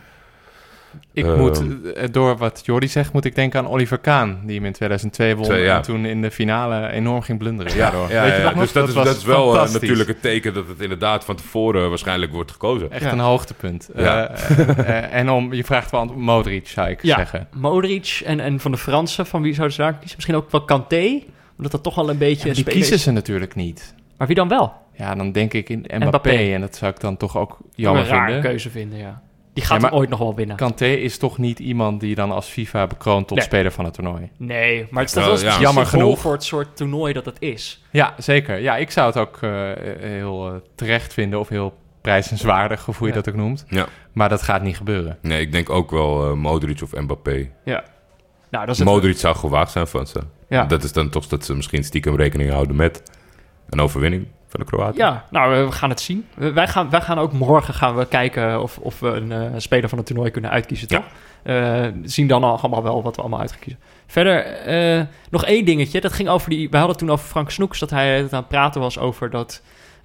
Ik Ehm. moet, eh, door wat Jordi zegt, moet ik denken aan Oliver Kaan. Die hem in 2002 won Twee, ja. en toen in de finale enorm ging blunderen. Ja, ja, Weet je ja, dus dat, is, was dat is wel eh, natuurlijk het teken dat het inderdaad van tevoren waarschijnlijk wordt gekozen. Echt Ja. een hoogtepunt. Ja. Eh, en om, je vraagt wel aan Modric, zou ik Ja, zeggen. Modric en, en van de Fransen, van wie zouden ze daar kiezen? Misschien ook wel Kanté, omdat dat toch wel een beetje Ja, een die kiezen is. ze natuurlijk niet. Maar wie dan wel? Ja, dan denk ik in Mbappé. Mbappé. En dat zou ik dan toch ook jammer een raar vinden. keuze vinden, ja. Die gaat Ja, ooit nog wel winnen. Kanté is toch niet iemand die dan als FIFA bekroont tot Nee. speler van het toernooi. Nee, maar het is Wel, toch wel ja. Jammer genoeg. voor het soort toernooi dat het is. Ja, zeker. Ja, ik zou het ook eh, heel eh, terecht vinden of heel prijzenswaardig, of hoe je Ja. dat ook noemt. Ja. Maar dat gaat niet gebeuren. Nee, ik denk ook wel eh, Modric of Mbappé. Ja. Nou, dat is het. Modric zou gewaagd zijn van ze. Ja. Dat is dan toch dat ze misschien stiekem rekening houden met een overwinning van de Kroaten. Ja, nou, we gaan het zien. Wij gaan, wij gaan ook morgen gaan we kijken of, of we een eh, speler van het toernooi kunnen uitkiezen, toch? Eh, zien dan al allemaal wel wat we allemaal uit gaan kiezen. Verder, eh, nog één dingetje. Dat ging over die... We hadden toen over Frank Snoeks, dat hij het aan het praten was over dat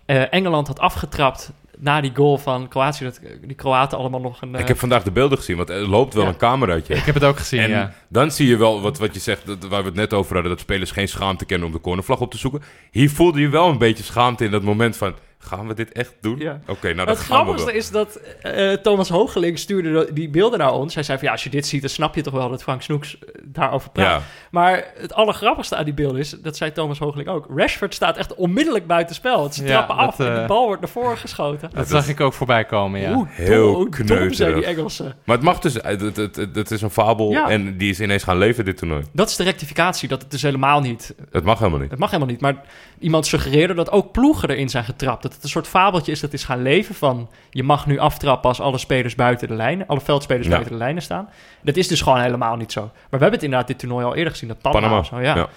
Engeland had afgetrapt na die goal van Kroatië. Dat die Kroaten allemaal nog een... Ik heb vandaag de beelden gezien, want er loopt wel Ja. een cameraatje. Ik heb het ook gezien, En ja. dan zie je wel wat, wat je zegt, dat, waar we het net over hadden, dat spelers geen schaamte kennen om de cornervlag op te zoeken. Hier voelde je wel een beetje schaamte in dat moment van, gaan we dit echt doen? Ja. Oké, nou dat het gaan we grappigste is dat eh, Thomas Hoogeling stuurde die beelden naar ons. Hij zei van ja, als je dit ziet, dan snap je toch wel dat Frank Snoeks eh, daarover praat. Ja, Maar het allergrappigste aan die beelden is, dat zei Thomas Hoogeling ook. Rashford staat echt onmiddellijk buiten spel. Ze Ja, trappen dat, af en eh, die bal wordt naar voren geschoten. Dat zag ik ook voorbij komen, ja. Hoe Heel dom, zijn die Engelsen. maar het mag dus, het, het, het, het is een fabel Ja. en die is ineens gaan leven dit toernooi. Dat is de rectificatie, dat het dus helemaal niet... Het mag helemaal niet. Het mag helemaal niet, maar iemand suggereerde dat ook ploegen erin zijn getrapt. Dat het een soort fabeltje is dat is gaan leven van... je mag nu aftrappen als alle spelers buiten de lijnen... alle veldspelers Ja. buiten de lijnen staan. Dat is dus gewoon helemaal niet zo. Maar we hebben het inderdaad dit toernooi al eerder gezien, dat Panama, zo, ja. ja.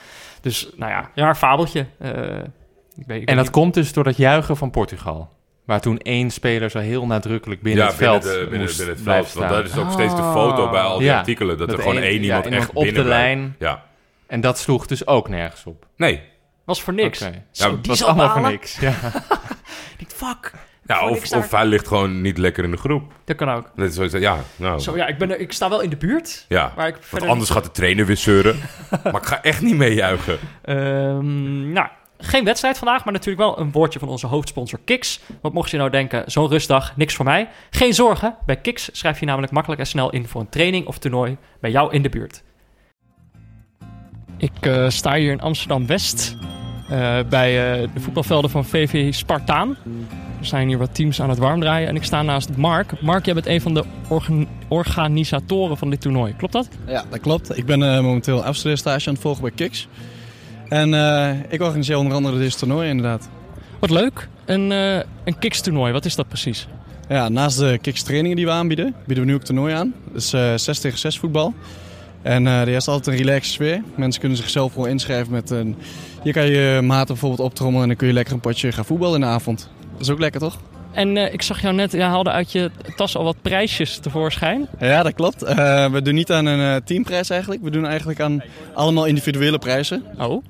Dus, nou ja, ja, een fabeltje. Eh, ik weet, ik En dat niet- komt dus door dat juichen van Portugal. Waar toen één speler zo heel nadrukkelijk binnen ja, het veld binnen, de, binnen, moest binnen het blijven veld. Want staan. dat is ook steeds de foto bij al die Ja. artikelen. Dat, Dat er gewoon één- één ja, iemand iemand echt op de binnen lijn. Ja. En dat sloeg dus ook nergens op. Nee. was voor niks. Oké. Zo, Ja, die was allemaal voor niks. Ja. Fuck, Ja, of, daar. of hij ligt gewoon niet lekker in de groep. dat kan ook. Dat is zoiets, ja, nou, Zo, ja, ik, ben er, ik sta wel in de buurt, ja. maar ik Want verder anders gaat de trainer weer zeuren. maar ik ga echt niet meejuichen. Ehm, nou, geen wedstrijd vandaag, maar natuurlijk wel een woordje van onze hoofdsponsor Kiks. Want mocht je nou denken, zo'n rustdag, niks voor mij. Geen zorgen, bij Kiks schrijf je namelijk makkelijk en snel in voor een training of toernooi bij jou in de buurt. Ik eh, sta hier in Amsterdam-West bij eh, de voetbalvelden van VV Spartaan. Er zijn hier wat teams aan het warm draaien en ik sta naast Mark. Mark, jij bent een van de organ- organisatoren van dit toernooi, klopt dat? Ja, dat klopt. Ik ben eh, momenteel afstudeerstage aan het volgen bij Kiks. En eh, ik organiseer onder andere dit toernooi inderdaad. Wat leuk. Een, eh een Kiks-toernooi, wat is dat precies? Ja, naast de Kiks trainingen die we aanbieden, bieden we nu ook toernooi aan. Dus eh 6 tegen 6 voetbal. En eh er is altijd een relaxe sfeer. Mensen kunnen zichzelf wel inschrijven met een... Hier kan je maten bijvoorbeeld optrommelen en dan kun je lekker een potje gaan voetballen in de avond. Dat is ook lekker toch? En eh, ik zag jou net, je haalde uit je tas al wat prijsjes tevoorschijn. Ja, dat klopt. Eh, we doen niet aan een eh, teamprijs eigenlijk. We doen eigenlijk aan allemaal individuele prijzen. Oh.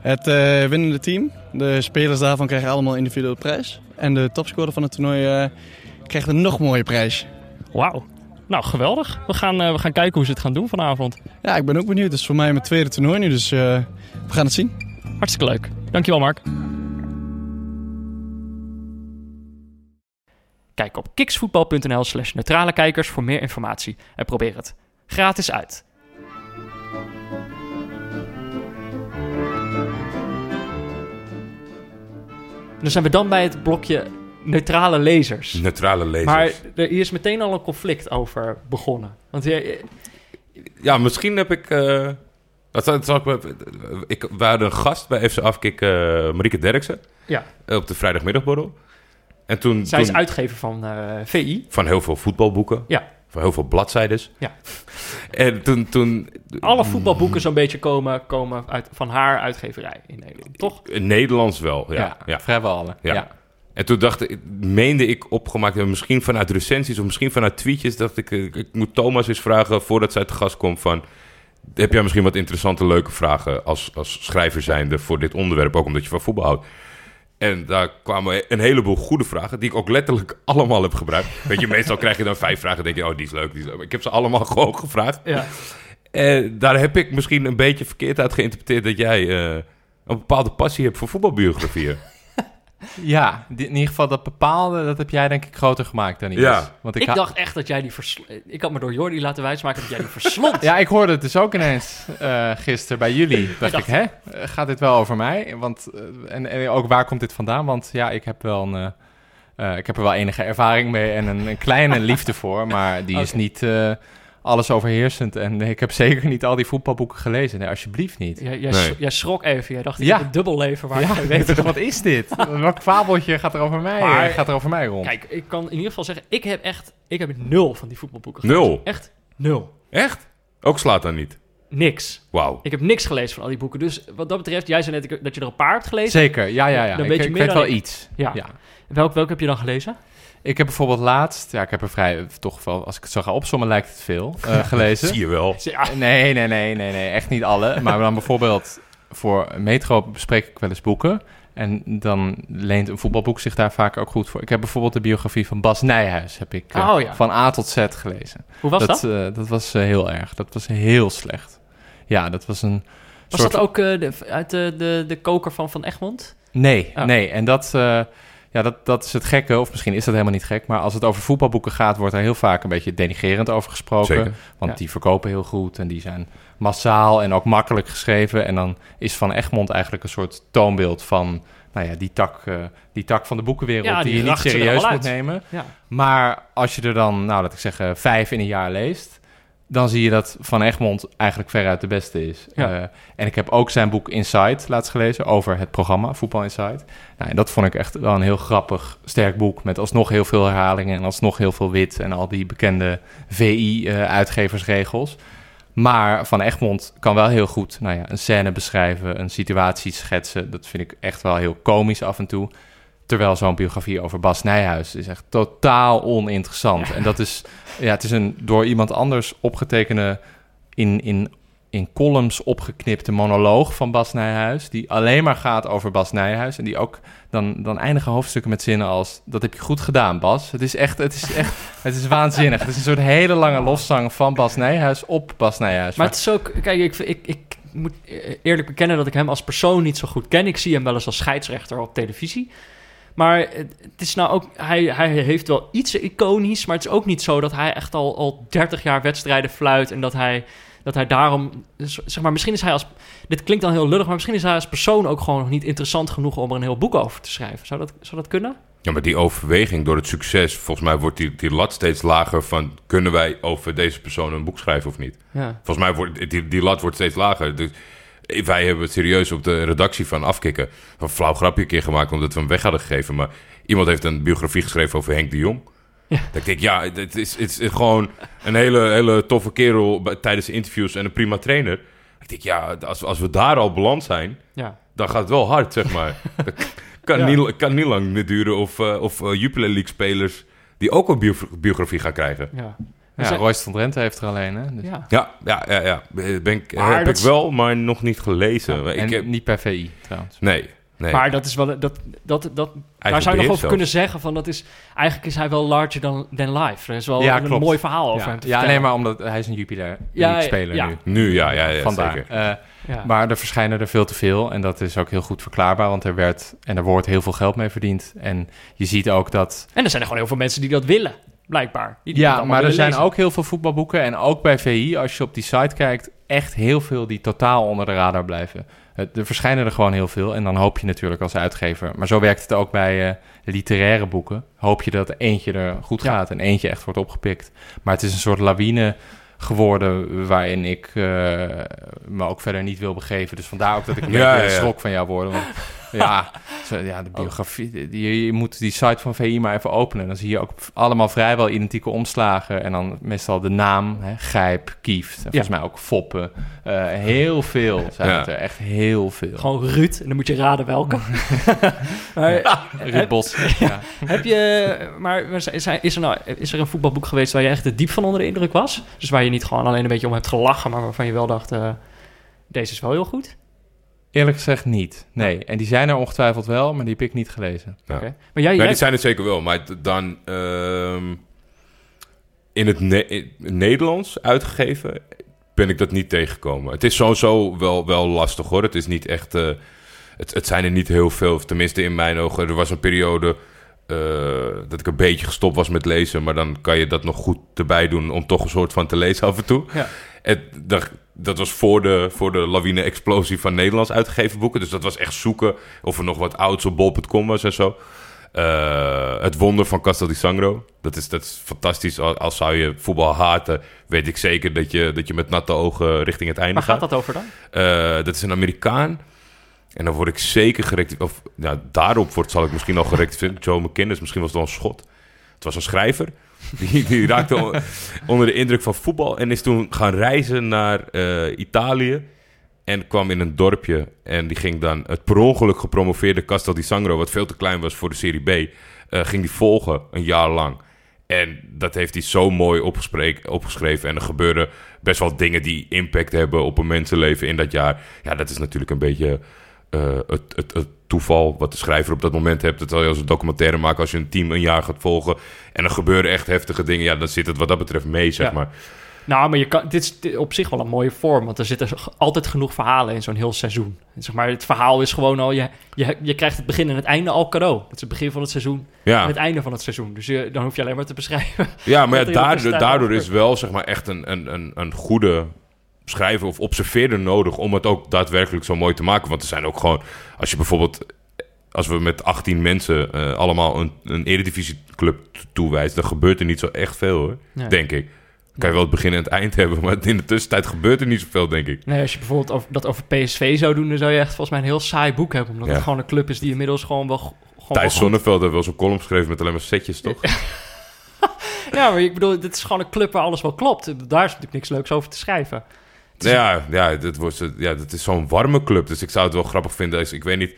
Het eh, winnende team, de spelers daarvan krijgen allemaal individuele prijs. En de topscorer van het toernooi eh, krijgt een nog mooie prijs. Wauw. Nou, geweldig. We gaan, eh, we gaan kijken hoe ze het gaan doen vanavond. Ja, ik ben ook benieuwd. Het is voor mij mijn tweede toernooi nu, dus eh, we gaan het zien. Hartstikke leuk. Dankjewel, Mark. Kijk op kiksvoetbal.nl slash neutrale kijkers voor meer informatie. En probeer het gratis uit. Dan zijn we dan bij het blokje neutrale lezers. Neutrale lezers. Maar er hier is meteen al een conflict over begonnen. Want je, Ja, misschien heb ik... eh dat, zal- dat zal ik, ik, we hadden een gast bij FC Afkik, eh Marieke Derksen, ja, op de vrijdagmiddagborrel. En toen, zij is toen uitgever van eh, VI. van heel veel voetbalboeken, Ja. van heel veel bladzijdes. Ja. En toen... toen Alle voetbalboeken zo'n beetje komen, komen uit, van haar uitgeverij in Nederland, toch? in Nederlands wel, ja. ja. vrijwel alle. Ja. Ja. En toen dacht ik, meende ik opgemaakt misschien vanuit recensies of misschien vanuit tweetjes, dacht ik, eh, ik moet Thomas eens vragen voordat zij te gast komt van, heb jij misschien wat interessante, leuke vragen als, als schrijver zijnde voor dit onderwerp, ook omdat je van voetbal houdt. En daar kwamen een heleboel goede vragen, die ik ook letterlijk allemaal heb gebruikt. Weet je, meestal krijg je dan vijf vragen en denk je, oh, die is leuk, die is leuk. Ik heb ze allemaal gewoon gevraagd. Ja. En daar heb ik misschien een beetje verkeerd uit geïnterpreteerd dat jij eh, een bepaalde passie hebt voor voetbalbiografieën. Ja, in ieder geval dat bepaalde, dat heb jij denk ik groter gemaakt dan iets. Ja. Want Ik, ha- dacht echt dat jij die. Ik had me door Jordi laten wijsmaken dat jij die verslond. Ja, ik hoorde het dus ook ineens eh gisteren bij jullie. Dacht ik, dacht- hè, gaat dit wel over mij? Want, eh, en, en ook waar komt dit vandaan? Want ja, ik heb wel een... eh, ik heb er wel enige ervaring mee en een, een kleine liefde voor, maar die is niet eh, alles overheersend. En ik heb zeker niet al die voetbalboeken gelezen. Nee, alsjeblieft niet. Jij, jij, Nee. s- jij schrok even. Jij dacht, ik Ja. heb een dubbel leven waar Ja, ik geen weet dus wat is dit? Welk fabeltje gaat er over mij, Maar- gaat er over mij rond? Kijk, ik kan in ieder geval zeggen, ik heb echt... Ik heb nul van die voetbalboeken gelezen. Nul? Echt nul. Echt? Ook slaat dan niet. Niks. Wauw. Ik heb niks gelezen van al die boeken. Dus wat dat betreft, jij zei net dat je er een paar hebt gelezen. Zeker, ja, ja, ja. Dan ik, weet je ik meer weet dan wel ik. iets. Ja. ja. Welk, welk heb je dan gelezen? Ik heb bijvoorbeeld laatst, ja, ik heb er vrij, toch wel, als ik het zo ga opzommen, lijkt het veel, eh, gelezen. Zie je wel. Nee, nee, nee, nee, nee, echt niet alle. Maar dan bijvoorbeeld voor Metro bespreek ik wel eens boeken. En dan leent een voetbalboek zich daar vaak ook goed voor. Ik heb bijvoorbeeld de biografie van Bas Nijhuis, heb ik eh, Oh, ja. van A tot Z gelezen. Hoe was dat? eh, dat was eh, heel erg. Dat was heel slecht. Ja, dat was een Was soort dat ook eh, de, uit de, de, de koker van Van Egmond? Nee, Oh. nee. En dat, eh, ja, dat, dat is het gekke, of misschien is dat helemaal niet gek, maar als het over voetbalboeken gaat, wordt er heel vaak een beetje denigerend over gesproken. Zeker. Want Ja. die verkopen heel goed en die zijn massaal en ook makkelijk geschreven. En dan is Van Egmond eigenlijk een soort toonbeeld van nou ja, die, tak, eh, die tak van de boekenwereld Ja, die, die je niet er serieus moet uit. nemen. Ja. Maar als je er dan, nou laat ik zeggen, vijf in een jaar leest, dan zie je dat Van Egmond eigenlijk veruit de beste is. Ja. Eh, en ik heb ook zijn boek Inside laatst gelezen over het programma Voetbal Inside. Nou, en dat vond ik echt wel een heel grappig, sterk boek met alsnog heel veel herhalingen en alsnog heel veel wit en al die bekende VI-uitgeversregels. maar Van Egmond kan wel heel goed nou ja, een scène beschrijven, een situatie schetsen. Dat vind ik echt wel heel komisch af en toe. Terwijl zo'n biografie over Bas Nijhuis is echt totaal oninteressant. En dat is, ja, het is een door iemand anders opgetekende, in, in, in columns opgeknipte monoloog van Bas Nijhuis. Die alleen maar gaat over Bas Nijhuis. En die ook, dan, dan eindigen hoofdstukken met zinnen als, dat heb je goed gedaan Bas. Het is echt, het is echt, het is waanzinnig. Het is een soort hele lange lofzang van Bas Nijhuis op Bas Nijhuis. Maar het is ook... Kijk, ik, ik, ik moet eerlijk bekennen dat ik hem als persoon niet zo goed ken. Ik zie hem wel eens als scheidsrechter op televisie. Maar het, is nou ook... Hij, hij heeft wel iets iconisch, maar het is ook niet zo dat hij echt al, al 30 jaar wedstrijden fluit... en dat hij, dat hij daarom... Zeg maar, misschien is hij als... Dit klinkt dan heel lullig, maar misschien is hij als persoon ook gewoon nog niet interessant genoeg... om er een heel boek over te schrijven. Zou dat, zou dat kunnen? Ja, maar die overweging door het succes, volgens mij wordt die, die lat steeds lager van kunnen wij over deze persoon een boek schrijven of niet? Ja. Volgens mij wordt die, die lat wordt steeds lager. Dus wij hebben het serieus op de redactie van Afkikken een flauw grapje een keer gemaakt omdat we hem weg hadden gegeven. Maar iemand heeft een biografie geschreven over Henk de Jong. Ja. Dat ik denk, ja, het is, het is gewoon een hele, hele toffe kerel tijdens de interviews en een prima trainer. Ik denk, ja, als, als we daar al beland zijn, Ja. dan gaat het wel hard, zeg maar. Dat kan, Ja. niet, kan niet lang meer duren of, eh, of eh, Jupiler League spelers die ook een bio- biografie gaan krijgen. ja. Ja, Zij- Royce van Drenthe heeft er alleen, hè? Dus- ja. Ja, ja, ja, ja. Ben ik, Maar heb dat ik wel, maar nog niet gelezen. En ik heb, niet per VI, trouwens. nee, nee. Maar dat is wel... Dat, dat, dat, daar Eigen zou je nog over zelfs. kunnen zeggen van dat is... Eigenlijk is hij wel larger than, than life. Er is wel Ja, een klopt. mooi verhaal over Ja, hem te ja nee, maar omdat hij is een Jupiler Ja, speler ja. nu. Nu, ja, ja, ja Vandaar. zeker. Eh, Ja. Maar er verschijnen er veel te veel. En dat is ook heel goed verklaarbaar. Want er werd en er wordt heel veel geld mee verdiend. En je ziet ook dat. En er zijn er gewoon heel veel mensen die dat willen, blijkbaar. Die Ja, maar er zijn lezen. ook heel veel voetbalboeken. En ook bij VI, als je op die site kijkt, echt heel veel die totaal onder de radar blijven. Het- Er verschijnen er gewoon heel veel. En dan hoop je natuurlijk als uitgever. Maar zo werkt het ook bij eh, literaire boeken. Hoop je dat eentje er goed Ja. gaat en eentje echt wordt opgepikt. Maar het is een soort lawine geworden waarin ik eh, me ook verder niet wil begeven. Dus vandaar ook dat ik een Ja, beetje ja, ja. schrok van jou worden. Want ja, zo, ja, de biografie. die- die- je moet die site van VI maar even openen. Dan zie je ook allemaal vrijwel identieke omslagen. En dan meestal de naam, hè, Gijp, Kieft. En volgens mij ook Foppen. Eh, heel veel zijn het er. Echt heel veel. Gewoon Ruud, en dan moet je raden welke. maar, Ruud Bos. ja. heb je... Maar is er, nou, is er een voetbalboek geweest waar je echt het diep van onder de indruk was? Dus waar je niet gewoon alleen een beetje om hebt gelachen, maar waarvan je wel dacht... eh, deze is wel heel goed? Eerlijk gezegd niet. Nee. En die zijn er ongetwijfeld wel, maar die heb ik niet gelezen. Ja. Oké. Maar jij, Nee, jij die zijn het zeker wel. Maar dan ehm, in het Ne- in het Nederlands uitgegeven ben ik dat niet tegengekomen. Het is sowieso wel, wel lastig hoor. Het is niet echt... eh, het, het zijn er niet heel veel. Tenminste in mijn ogen. Er was een periode eh, dat ik een beetje gestopt was met lezen. Maar dan kan je dat nog goed erbij doen om toch een soort van te lezen af en toe. Ja. Het, dat, dat was voor de, voor de lawine-explosie van Nederlands uitgegeven boeken. Dus dat was echt zoeken of er nog wat ouds op bol.com was en zo. Eh, het wonder van Castel di Sangro. Dat is, dat is fantastisch. Al, als zou je voetbal haten, weet ik zeker dat je, dat je met natte ogen richting het einde waar gaat. gaat dat over dan? Eh, dat is een Amerikaan. En dan word ik zeker gerect. Of nou, daarop wordt, zal ik misschien al gerect vinden. Joe McKinnon, misschien was het wel een schot. Het was een schrijver. Die, die raakte onder de indruk van voetbal. En is toen gaan reizen naar eh, Italië. En kwam in een dorpje. En die ging dan het per ongeluk gepromoveerde Castel di Sangro. Wat veel te klein was voor de Serie B. eh, ging die volgen een jaar lang. En dat heeft hij zo mooi opgeschreven. En er gebeuren best wel dingen die impact hebben op een mensenleven in dat jaar. Ja, dat is natuurlijk een beetje eh, het, het, het toeval wat de schrijver op dat moment hebt. Dat zal je als een documentaire maken als je een team een jaar gaat volgen. En er gebeuren echt heftige dingen. Ja, dan zit het wat dat betreft mee, zeg Ja. maar. Nou, maar je kan, dit is op zich wel een mooie vorm, want er zitten altijd genoeg verhalen in zo'n heel seizoen. En Zeg maar, het verhaal is gewoon al, je, je, je krijgt het begin en het einde al cadeau. Het is het begin van het seizoen en Ja, het einde van het seizoen. Dus je, dan hoef je alleen maar te beschrijven. ja maar ja, daardoor, daardoor is wel zeg maar, echt een, een, een, een goede schrijver of observeerder nodig om het ook daadwerkelijk zo mooi te maken. Want er zijn ook gewoon, als je bijvoorbeeld, als we met 18 mensen eh, allemaal een, een eredivisieclub toewijst, dan gebeurt er niet zo echt veel hoor, Nee. denk ik. Dan kan je wel het begin en het eind hebben, maar in de tussentijd gebeurt er niet zoveel, denk ik. Nee, als je bijvoorbeeld over, dat over PSV zou doen, dan zou je echt volgens mij een heel saai boek hebben. Omdat Ja. het gewoon een club is die inmiddels gewoon wel... Gewoon Thijs Zonneveld heeft wel zo'n column geschreven met alleen maar setjes, toch? Ja, maar ik bedoel, dit is gewoon een club waar alles wel klopt. Daar is natuurlijk niks leuks over te schrijven. Ja, ja, dit wordt, ja, dat is zo'n warme club. Dus ik zou het wel grappig vinden. als- Ik weet niet.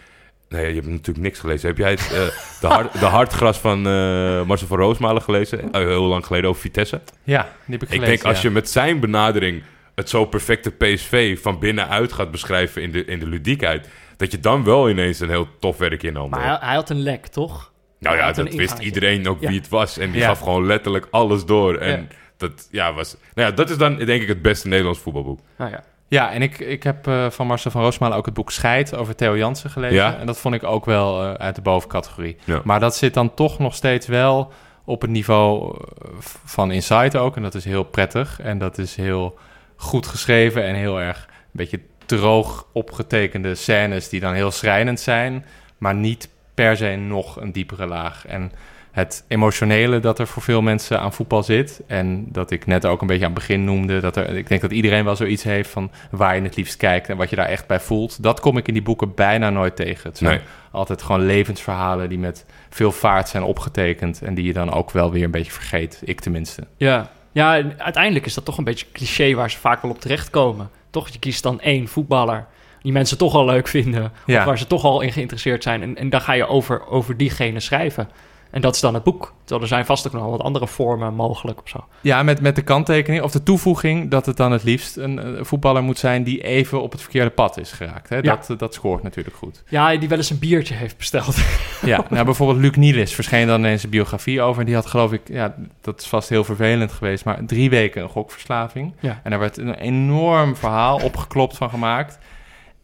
Nee, je hebt natuurlijk niks gelezen. Heb jij het, eh, de, de Hartgras van eh Marcel van Roosmalen gelezen? Eh, heel lang geleden over Vitesse. Ja, die heb ik Ik gelezen. denk als je met zijn benadering het zo perfecte PSV van binnenuit gaat beschrijven in de, in de ludiekheid, dat je dan wel ineens een heel tof werk in handen Maar hebt. hij, hij had een lek, toch? Nou ja, dat wist iedereen ook Ja. wie het was. En die Ja. gaf gewoon letterlijk alles door. En Ja. Dat, ja, was, nou ja, dat is dan denk ik het beste Nederlands voetbalboek. Nou ja. Ja, en ik, ik heb eh, van Marcel van Roosmalen ook het boek Scheid over Theo Jansen gelezen. Ja? En dat vond ik ook wel eh, uit de bovencategorie. Ja. Maar dat zit dan toch nog steeds wel op het niveau eh, van Insight ook. En dat is heel prettig. En dat is heel goed geschreven en heel erg een beetje droog opgetekende scènes die dan heel schrijnend zijn. Maar niet per se nog een diepere laag. En het emotionele dat er voor veel mensen aan voetbal zit. En dat ik net ook een beetje aan het begin noemde. Dat er, ik denk dat iedereen wel zoiets heeft van waar je het liefst kijkt en wat je daar echt bij voelt. Dat kom ik in die boeken bijna nooit tegen. Het zijn Nee. altijd gewoon levensverhalen die met veel vaart zijn opgetekend. En die je dan ook wel weer een beetje vergeet. Ik tenminste. Ja. ja, uiteindelijk is dat toch een beetje cliché waar ze vaak wel op terechtkomen. Toch, je kiest dan één voetballer die mensen toch al leuk vinden. Ja. Of waar ze toch al in geïnteresseerd zijn. En, en dan ga je over, over diegene schrijven. En dat is dan het boek. Terwijl er zijn vast ook nog wel wat andere vormen mogelijk of zo. Ja, met, met de kanttekening of de toevoeging dat het dan het liefst een, eh, voetballer moet zijn die even op het verkeerde pad is geraakt. Hè? Ja. Dat, eh, dat scoort natuurlijk goed. Ja, die wel eens een biertje heeft besteld. Ja, nou, bijvoorbeeld Luc Nielis verscheen dan in zijn biografie over. En die had geloof ik, ja, dat is vast heel vervelend geweest, maar drie weken een gokverslaving. Ja. En daar werd een enorm verhaal opgeklopt van gemaakt.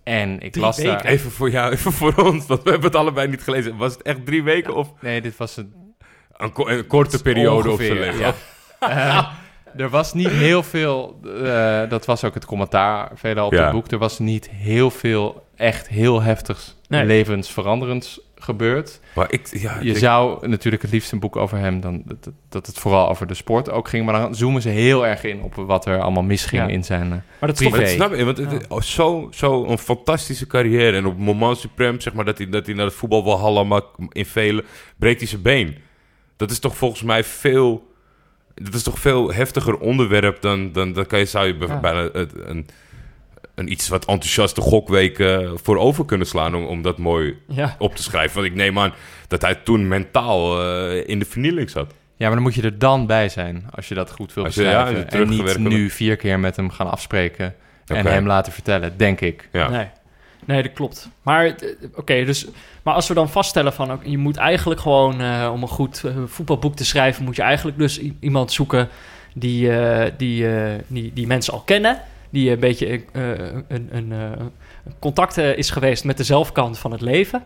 En ik Drie las daar... Even voor jou, even voor ons, want we hebben het allebei niet gelezen. Was het echt drie weken of Nee, dit was een een, ko- een korte periode op zijn Ongeveer, leven? ja. Eh, er was niet heel veel, eh, dat was ook het commentaar veelal op Ja. het boek. Er was niet heel veel echt heel heftigs Nee. levensveranderends gebeurd. Maar ik, ja, Je ik- zou natuurlijk het liefst een boek over hem, dan, dat, dat het vooral over de sport ook ging. Maar dan zoomen ze heel erg in op wat er allemaal misging Ja. in zijn... eh, Maar dat is Privé. dat snap je, want het Ja. is oh, zo, zo een fantastische carrière. En op het moment suprem, zeg maar, dat hij, dat hij naar het voetbal wil hallen, maar in vele breekt hij zijn been. Dat is toch volgens mij veel... Dat is toch veel heftiger onderwerp dan... dan, dan kan je, zou je bijna het- een, een iets wat enthousiaste gokweek voor over kunnen slaan... Om, om dat mooi Ja, op te schrijven. Want ik neem aan dat hij toen mentaal eh, in de vernieling zat. Ja, maar dan moet je er dan bij zijn als je dat goed wil ja, beschrijven. je en niet nu vier keer met hem gaan afspreken en hem laten vertellen, denk ik. Ja. nee. Nee, dat klopt. Maar, eh, oké, dus, maar als we dan vaststellen van... ook, je moet eigenlijk gewoon, eh, om een goed voetbalboek te schrijven... moet je eigenlijk dus iemand zoeken die, eh, die, eh, die, die mensen al kennen... die een beetje eh, een, een, eh, contact eh, is geweest met de zelfkant van het leven...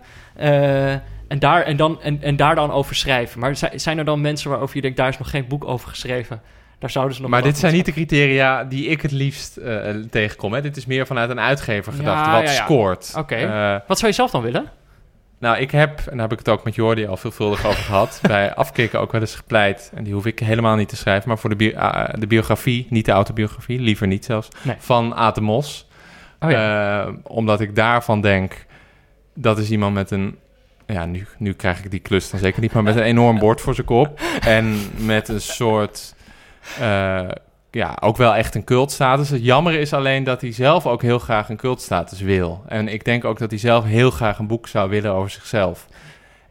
En, daar, en, dan, en, en daar dan over schrijven. Maar zi- zijn er dan mensen waarover je denkt... daar is nog geen boek over geschreven? Daar zouden ze nog Maar dit zijn niet de criteria die ik het liefst tegenkom. Hè? Dit is meer vanuit een uitgever Ja, gedacht. wat ja, ja. scoort. Oké. Wat zou je zelf dan willen? Nou, ik heb, en daar heb ik het ook met Jordi al veelvuldig over gehad... bij Afkikken ook wel eens gepleit. En die hoef ik helemaal niet te schrijven. Maar voor de, bi- ah, de biografie, niet de autobiografie... liever niet zelfs, Nee. van Aad Mos. Oh ja. Eh, omdat ik daarvan denk... dat is iemand met een... Ja, nu, nu krijg ik die klus dan zeker niet... maar met een enorm bord voor zijn kop. En met een soort... eh, ja, ook wel echt een cultstatus. Het jammer is alleen dat hij zelf ook heel graag een cultstatus wil. En ik denk ook dat hij zelf heel graag een boek zou willen over zichzelf.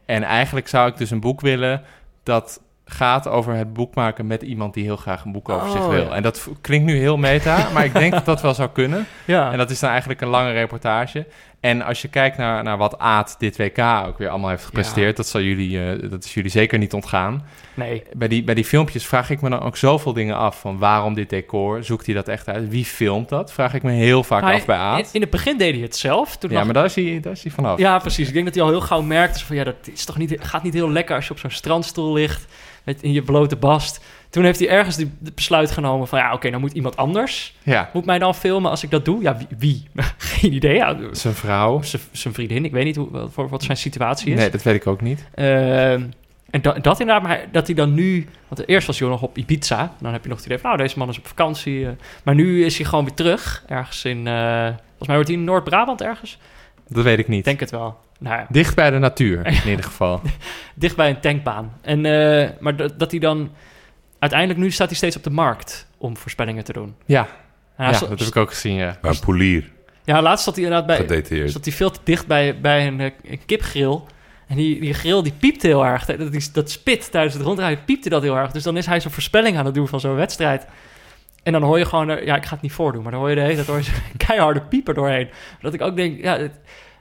En eigenlijk zou ik dus een boek willen dat gaat over het boek maken met iemand die heel graag een boek over Oh, zich wil. ja. En dat klinkt nu heel meta, maar ik denk dat dat wel zou kunnen. ja. En dat is dan eigenlijk een lange reportage. En als je kijkt naar, naar wat Aad dit WK ook weer allemaal heeft gepresteerd, dat, zal jullie, eh, dat is jullie zeker niet ontgaan. Nee. Bij die, bij die filmpjes vraag ik me dan ook zoveel dingen af. Van waarom dit decor? Zoekt hij dat echt uit? Wie filmt dat? Vraag ik me heel vaak Maar af bij Aad. in het begin deed hij het zelf. Toen Ja, maar daar is hij, daar is hij vanaf. ja, precies. Ik denk dat hij al heel gauw merkte van ja, dat is toch niet, gaat niet heel lekker als je op zo'n strandstoel ligt met in je blote bast. Toen heeft hij ergens die, het besluit genomen van ja, oké, dan moet iemand anders Ja, moet mij dan filmen als ik dat doe. Ja, wie? wie? Geen idee. Ja, zijn vrouw. zijn vriendin. Ik weet niet hoe, wat, zijn situatie is. Nee, dat weet ik ook niet. Ehm, en dat, dat inderdaad, maar dat hij dan nu... Want eerst was hij nog op Ibiza. Dan heb je nog het idee van, nou, deze man is op vakantie. eh. maar nu is hij gewoon weer terug. Ergens in... eh, volgens mij wordt hij in Noord-Brabant ergens. Dat weet ik niet. Ik denk het wel. Nou ja, Dicht bij de natuur, in ieder geval. dicht bij een tankbaan. En, eh, maar dat, dat hij dan... Uiteindelijk nu staat hij steeds op de markt om voorspellingen te doen. Ja, ja dat heb ik ook gezien, ja. Bij een polier, ja, laatst zat hij inderdaad bij... zat hij veel te dicht bij, bij een, eh, een kipgrill. En die, die grill die piepte heel erg. Dat, die- dat spit tijdens het rondrijden piepte dat heel erg. Dus dan is hij zo'n voorspelling aan het doen van zo'n wedstrijd. En dan hoor je gewoon... er- Ja, ik ga het niet voordoen, maar dan hoor je de hele tijd hoor je zo'n keiharde pieper doorheen. Dat ik ook denk, ja, het,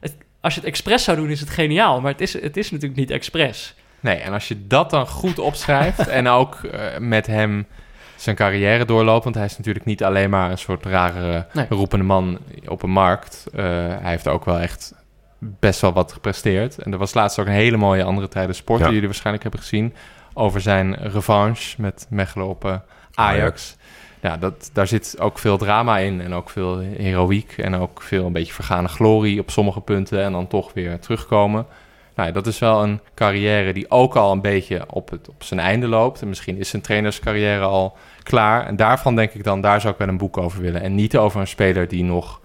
het- als je het expres zou doen is het geniaal. Maar het is, het is natuurlijk niet expres. Nee, en als je dat dan goed opschrijft en ook eh, met hem zijn carrière doorloopt, want hij is natuurlijk niet alleen maar een soort rare Nee. roepende man op een markt. Eh, hij heeft ook wel echt best wel wat gepresteerd. En er was laatst ook een hele mooie andere tijden sport Ja. die jullie waarschijnlijk hebben gezien over zijn revanche met Mechelen op eh, Ajax. Ajax. Ja, dat, daar zit ook veel drama in en ook veel heroïek en ook veel een beetje vergane glorie op sommige punten en dan toch weer terugkomen. Nou, dat is wel een carrière die ook al een beetje op, het, op zijn einde loopt. En misschien is zijn trainerscarrière al klaar. En daarvan denk ik dan, daar zou ik wel een boek over willen. En niet over een speler die nog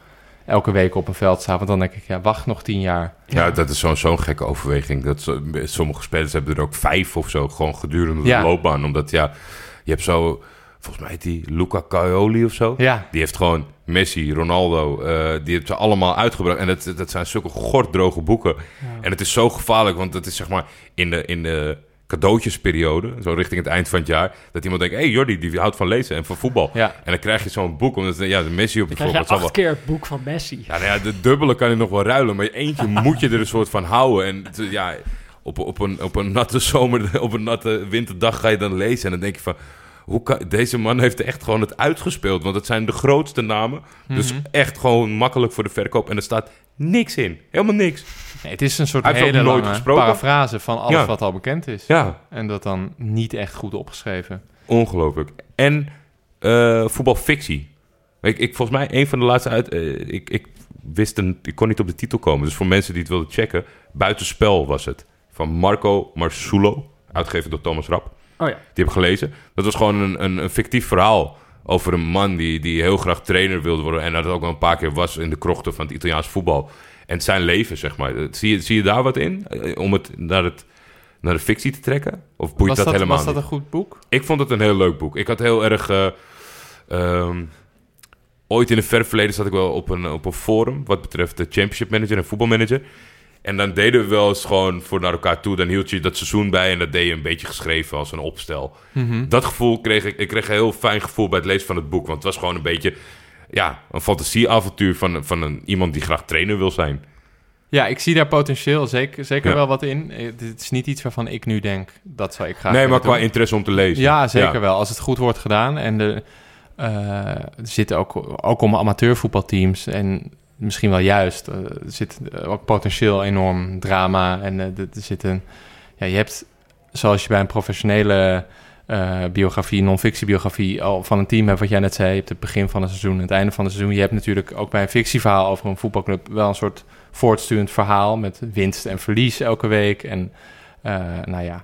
elke week op een veld staat. Want dan denk ik, ja, wacht nog tien jaar. Ja, dat is zo'n zo'n gekke overweging. Dat sommige spelers hebben er ook vijf of zo, gewoon gedurende Ja. de loopbaan. Omdat ja, je hebt zo, volgens mij heet die Luca Caioli of zo. Ja, Die heeft gewoon Messi, Ronaldo, eh, die heeft ze allemaal uitgebracht. En dat, dat zijn zulke gorddroge boeken. En het is zo gevaarlijk, want het is zeg maar in de, in de cadeautjesperiode, zo richting het eind van het jaar, dat iemand denkt, hé hey, Jordi, die houdt van lezen en van voetbal. ja. En dan krijg je zo'n boek, omdat ja, de Messi op wel... acht keer het boek van Messi. Ja, nou ja, de dubbele kan je nog wel ruilen, maar eentje moet je er een soort van houden. En ja, op, op, een, op een natte zomer, op een natte winterdag ga je dan lezen en dan denk je van... Hoe kan, deze man heeft echt gewoon het uitgespeeld, want het zijn de grootste namen. Dus Mhm. echt gewoon makkelijk voor de verkoop. En er staat niks in. Helemaal niks. Nee, het is een soort hele nooit lange gesproken. parafrase van alles Ja. wat al bekend is. Ja, En dat dan niet echt goed opgeschreven. ongelooflijk. En eh, voetbalfictie. Ik, ik, volgens mij, een van de laatste uit... eh, ik, ik wist een... Ik kon niet op de titel komen. Dus voor mensen die het wilden checken... Buitenspel was het. Van Marco Marsulo. Uitgegeven door Thomas Rapp. Oh ja. Die heb ik gelezen. Dat was gewoon een, een, een fictief verhaal... over een man die, die heel graag trainer wilde worden... en dat het ook wel een paar keer was in de krochten van het Italiaans voetbal. En zijn leven, zeg maar. Zie je, zie je daar wat in? Eh, Om het naar, het naar de fictie te trekken? Of boeit was dat, dat, helemaal was dat een goed boek? Ik vond het een heel leuk boek. Ik had heel erg... eh, ehm, ooit in het ver verleden zat ik wel op een, op een forum... wat betreft de championship manager en voetbalmanager. En dan deden we wel eens gewoon voor naar elkaar toe. Dan hield je dat seizoen bij en dat deed je een beetje geschreven als een opstel. Mhm. Dat gevoel kreeg ik... Ik kreeg een heel fijn gevoel bij het lezen van het boek. Want het was gewoon een beetje... ja, een fantasieavontuur van, van een, iemand die graag trainer wil zijn. Ja, ik zie daar potentieel zeker, zeker Ja. wel wat in. Eh, Het is niet iets waarvan ik nu denk, dat zou ik graag nee, maar qua interesse om te lezen. Ja, zeker wel. Als het goed wordt gedaan. En de, eh, er zitten ook, ook om amateurvoetbalteams. En misschien wel juist. eh, er zit eh, ook potentieel enorm drama. En eh, er zit een. Ja, je hebt, zoals je bij een professionele biografie, non-fictiebiografie, al van een team hebt, wat jij net zei. Je hebt het begin van het seizoen, het einde van het seizoen. Je hebt natuurlijk ook bij een fictieverhaal over een voetbalclub wel een soort voortsturend verhaal met winst en verlies elke week. En nou ja,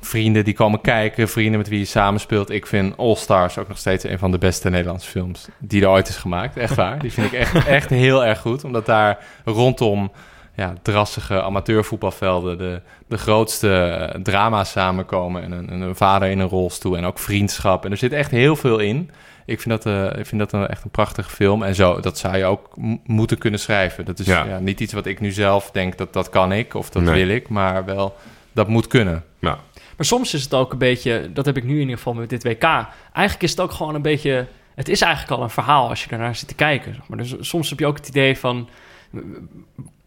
vrienden die komen kijken, vrienden met wie je samenspeelt. Ik vind All Stars ook nog steeds een van de beste Nederlandse films die er ooit is gemaakt. Echt waar. Die vind ik echt, echt heel erg goed, omdat daar rondom ja, drassige amateurvoetbalvelden de, de grootste eh, drama's samenkomen. En een, en een vader in een rolstoel en ook vriendschap. En er zit echt heel veel in. Ik vind dat, eh, ik vind dat een, echt een prachtige film. En zo, dat zou je ook moeten kunnen schrijven. Dat is Ja. ja. niet iets wat ik nu zelf denk dat dat kan ik of dat Nee. wil ik. Maar wel, dat moet kunnen. Ja. Maar soms is het ook een beetje, dat heb ik nu in ieder geval met dit WK. Eigenlijk is het ook gewoon een beetje, het is eigenlijk al een verhaal als je daarnaar zit te kijken. Maar. Dus soms heb je ook het idee van,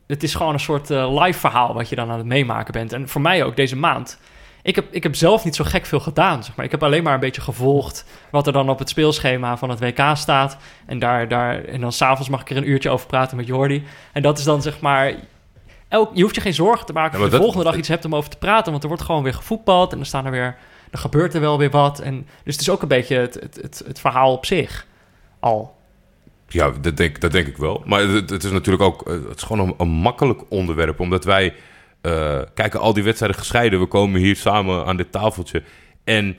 het is gewoon een soort eh, live verhaal wat je dan aan het meemaken bent. En voor mij ook deze maand. Ik heb, ik heb zelf niet zo gek veel gedaan, zeg maar. Ik heb alleen maar een beetje gevolgd wat er dan op het speelschema van het WK staat. En, daar, daar, en dan s'avonds mag ik er een uurtje over praten met Jordi. En dat is dan zeg maar... Elk, je hoeft je geen zorgen te maken Ja, dat je de volgende dag iets hebt om over te praten. Want er wordt gewoon weer gevoetbald en dan staan er weer... Er gebeurt er wel weer wat. En, dus het is ook een beetje het, het, het, het verhaal op zich al. Ja, dat denk, dat denk ik wel. Maar het, het is natuurlijk ook eh, het is gewoon een, een makkelijk onderwerp. Omdat wij eh, kijken al die wedstrijden gescheiden. We komen hier samen aan dit tafeltje. En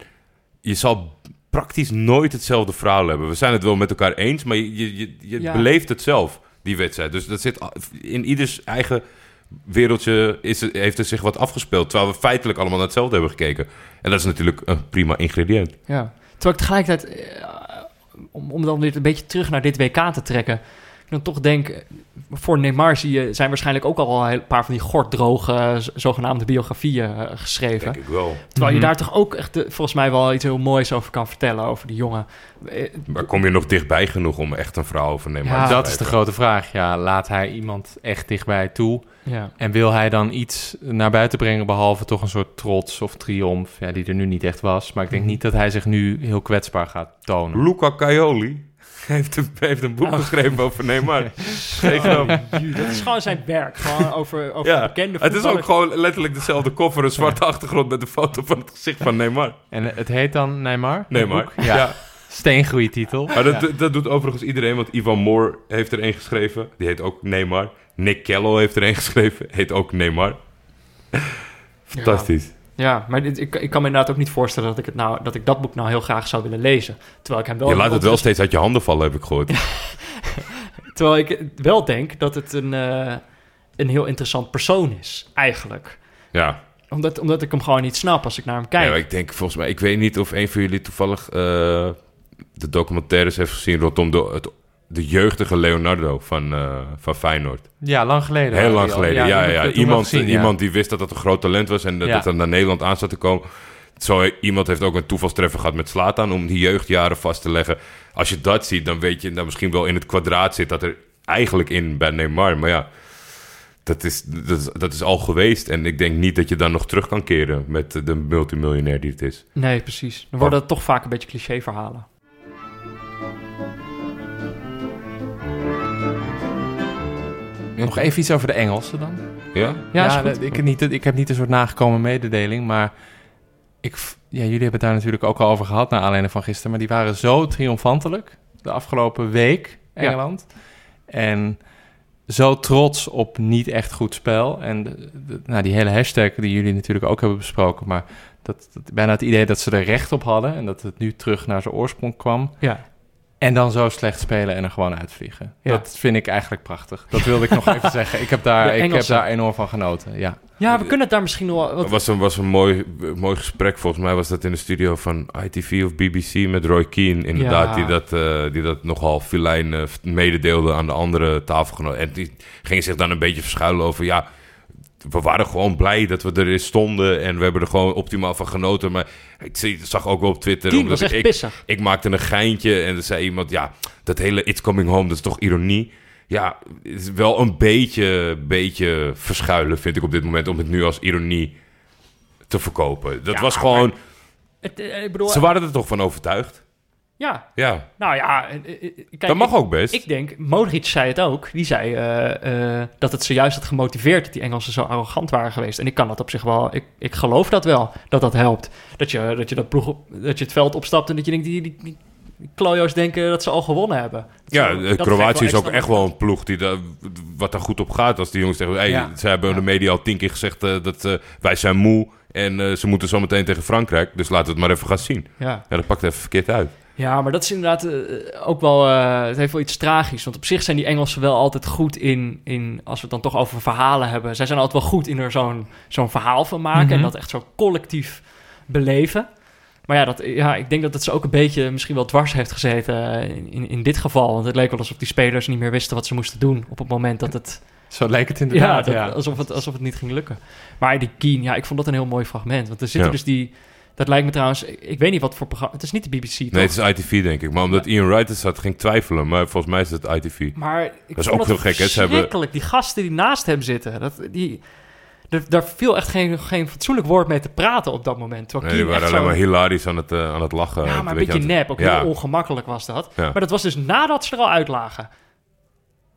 je zal praktisch nooit hetzelfde verhaal hebben. We zijn het wel met elkaar eens, maar je, je, je, je Ja. beleeft het zelf, die wedstrijd. Dus dat zit in ieders eigen wereldje is het, heeft er zich wat afgespeeld. Terwijl we feitelijk allemaal naar hetzelfde hebben gekeken. En dat is natuurlijk een prima ingrediënt. Ja. Terwijl ik tegelijkertijd, eh, om, om dan weer een beetje terug naar dit WK te trekken, ik dan toch denk, voor Neymar zie je, zijn waarschijnlijk ook al een paar van die gorddroge, zogenaamde biografieën eh, geschreven. Denk ik wel. Terwijl je Mhm. daar toch ook echt, eh, volgens mij wel iets heel moois over kan vertellen, over die jongen. Maar kom je nog dichtbij genoeg om echt een verhaal over Neymar Ja, te dat is de grote vraag. Ja, laat hij iemand echt dichtbij toe? Ja. En wil hij dan iets naar buiten brengen, behalve toch een soort trots of triomf, ja, die er nu niet echt was. Maar ik denk niet dat hij zich nu heel kwetsbaar gaat tonen. Luca Caioli heeft een, heeft een boek Oh. geschreven over Neymar. Hem. Dat is gewoon zijn werk, gewoon over, over Ja, bekende het is ook gewoon letterlijk dezelfde koffer, een zwarte achtergrond met een foto van het gezicht van Neymar. En het heet dan Neymar? Neymar. Ja, steengoeie titel. Maar dat, dat doet overigens iedereen, want Ivan Moore heeft er een geschreven. Die heet ook Neymar. Nick Kello heeft er een geschreven, heet ook Neymar. Fantastisch. Ja, maar dit, ik, ik kan me inderdaad ook niet voorstellen dat ik, het nou, dat ik dat boek nou heel graag zou willen lezen. Terwijl ik hem wel... Je laat het wel steeds uit je handen vallen, heb ik gehoord. Terwijl ik wel denk dat het een, eh, een heel interessant persoon is, eigenlijk. Ja. Omdat, omdat ik hem gewoon niet snap als ik naar hem kijk. Ja, ik denk volgens mij, ik weet niet of een van jullie toevallig eh, de documentaires heeft gezien rondom de, het, de jeugdige Leonardo van, eh, van Feyenoord. Ja, lang geleden. Heel lang Ja, geleden, ja, ja. wel Iemand, gezien, ja. iemand die wist dat dat een groot talent was en dat Ja. het dan naar Nederland aan zat te komen. Zo, iemand heeft ook een toevalstreffer gehad met Slatan om die jeugdjaren vast te leggen. Als je dat ziet, dan weet je dat misschien wel in het kwadraat zit dat er eigenlijk in bij Neymar. Maar ja, dat is, dat, is, dat is al geweest. En ik denk niet dat je dan nog terug kan keren met de multimiljonair die het is. Nee, precies. Dan worden het toch vaak een beetje cliché-verhalen. Nog even iets over de Engelsen dan. Ja? Ja, Ja, ik, heb niet, ik heb niet een soort nagekomen mededeling, maar ik, ja, jullie hebben het daar natuurlijk ook al over gehad naar aanleiding van gisteren, maar die waren zo triomfantelijk de afgelopen week, Engeland. En zo trots op niet echt goed spel. En de- de- nou, die hele hashtag die jullie natuurlijk ook hebben besproken, maar dat, dat, bijna het idee dat ze er recht op hadden en dat het nu terug naar zijn oorsprong kwam. Ja. En dan zo slecht spelen en er gewoon uitvliegen. Ja. Dat vind ik eigenlijk prachtig. Dat wilde ik nog even zeggen. Ik heb, daar, ik heb daar enorm van genoten. Ja. ja, we kunnen het daar misschien nog wel... Het Wat, was een, was een mooi, mooi gesprek. Volgens mij was dat in de studio van ITV of BBC met Roy Keane. Inderdaad, Ja. die, dat, eh, die dat nogal filijn eh, mededeelde aan de andere tafelgenoten. En die gingen zich dan een beetje verschuilen over... ja, we waren gewoon blij dat we er stonden. En we hebben er gewoon optimaal van genoten. Maar ik zag ook wel op Twitter... Omdat ik, maakte een geintje en er zei iemand... Ja, dat hele It's Coming Home, dat is toch ironie? Ja, het is wel een beetje, beetje verschuilen, vind ik op dit moment... om het nu als ironie te verkopen. Dat Ja, was gewoon... Het, eh, ik bedoel, Ze waren er toch van overtuigd? Ja, Ja, nou ja. eh, eh, eh, kijk, dat mag ik- ook best. Ik denk, Modric zei het ook. Die zei dat het zojuist had gemotiveerd dat die Engelsen zo arrogant waren geweest. En ik kan dat op zich wel, ik, ik geloof dat wel, dat dat helpt. Dat je, dat je, dat ploeg dat je het veld opstapt en dat je denkt, die, die, die klojo's denken dat ze al gewonnen hebben. Dat Ja, Kroatië is ook echt wel een ploeg die daar, wat daar goed op gaat. Als die jongens zeggen, hey, Ja. ze hebben de media al tien keer gezegd dat wij zijn moe en ze moeten zo meteen tegen Frankrijk. Dus laten we het maar even gaan zien. Ja. Ja, dat pakt even verkeerd uit. Ja, maar dat is inderdaad eh, ook wel... eh, het heeft wel iets tragisch. Want op zich zijn die Engelsen wel altijd goed in... in als we het dan toch over verhalen hebben... zij zijn altijd wel goed in er zo'n zo'n verhaal van maken... Mhm. en dat echt zo collectief beleven. Maar ja, dat, ja, ik denk dat het ze ook een beetje misschien wel dwars heeft gezeten eh, in, in dit geval. Want het leek wel alsof die spelers niet meer wisten wat ze moesten doen... op het moment dat het... Zo leek het Ja, inderdaad, dat- ja. Alsof, het, alsof het niet ging lukken. Maar die Keen, ja, ik vond dat een heel mooi fragment. Want er zitten Ja. dus die... Dat lijkt me trouwens... Ik, weet niet wat voor programma... Het is niet de BBC, toch? Nee, het is ITV denk ik. Maar omdat Ian Wright er zat, ging ik twijfelen. Maar volgens mij is het ITV. Maar ik Dat is ook heel gek, hè? Ze hebben- verschrikkelijk. Die gasten die naast hem zitten, dat, die, er, daar viel echt geen, geen fatsoenlijk woord mee te praten op dat moment. Terwijl Nee, die waren alleen zo- maar hilarisch aan het, eh, aan het lachen. Ja, maar een beetje het- nep. Ook ja. heel ongemakkelijk was dat. Ja. Maar dat was dus nadat ze er al uitlagen.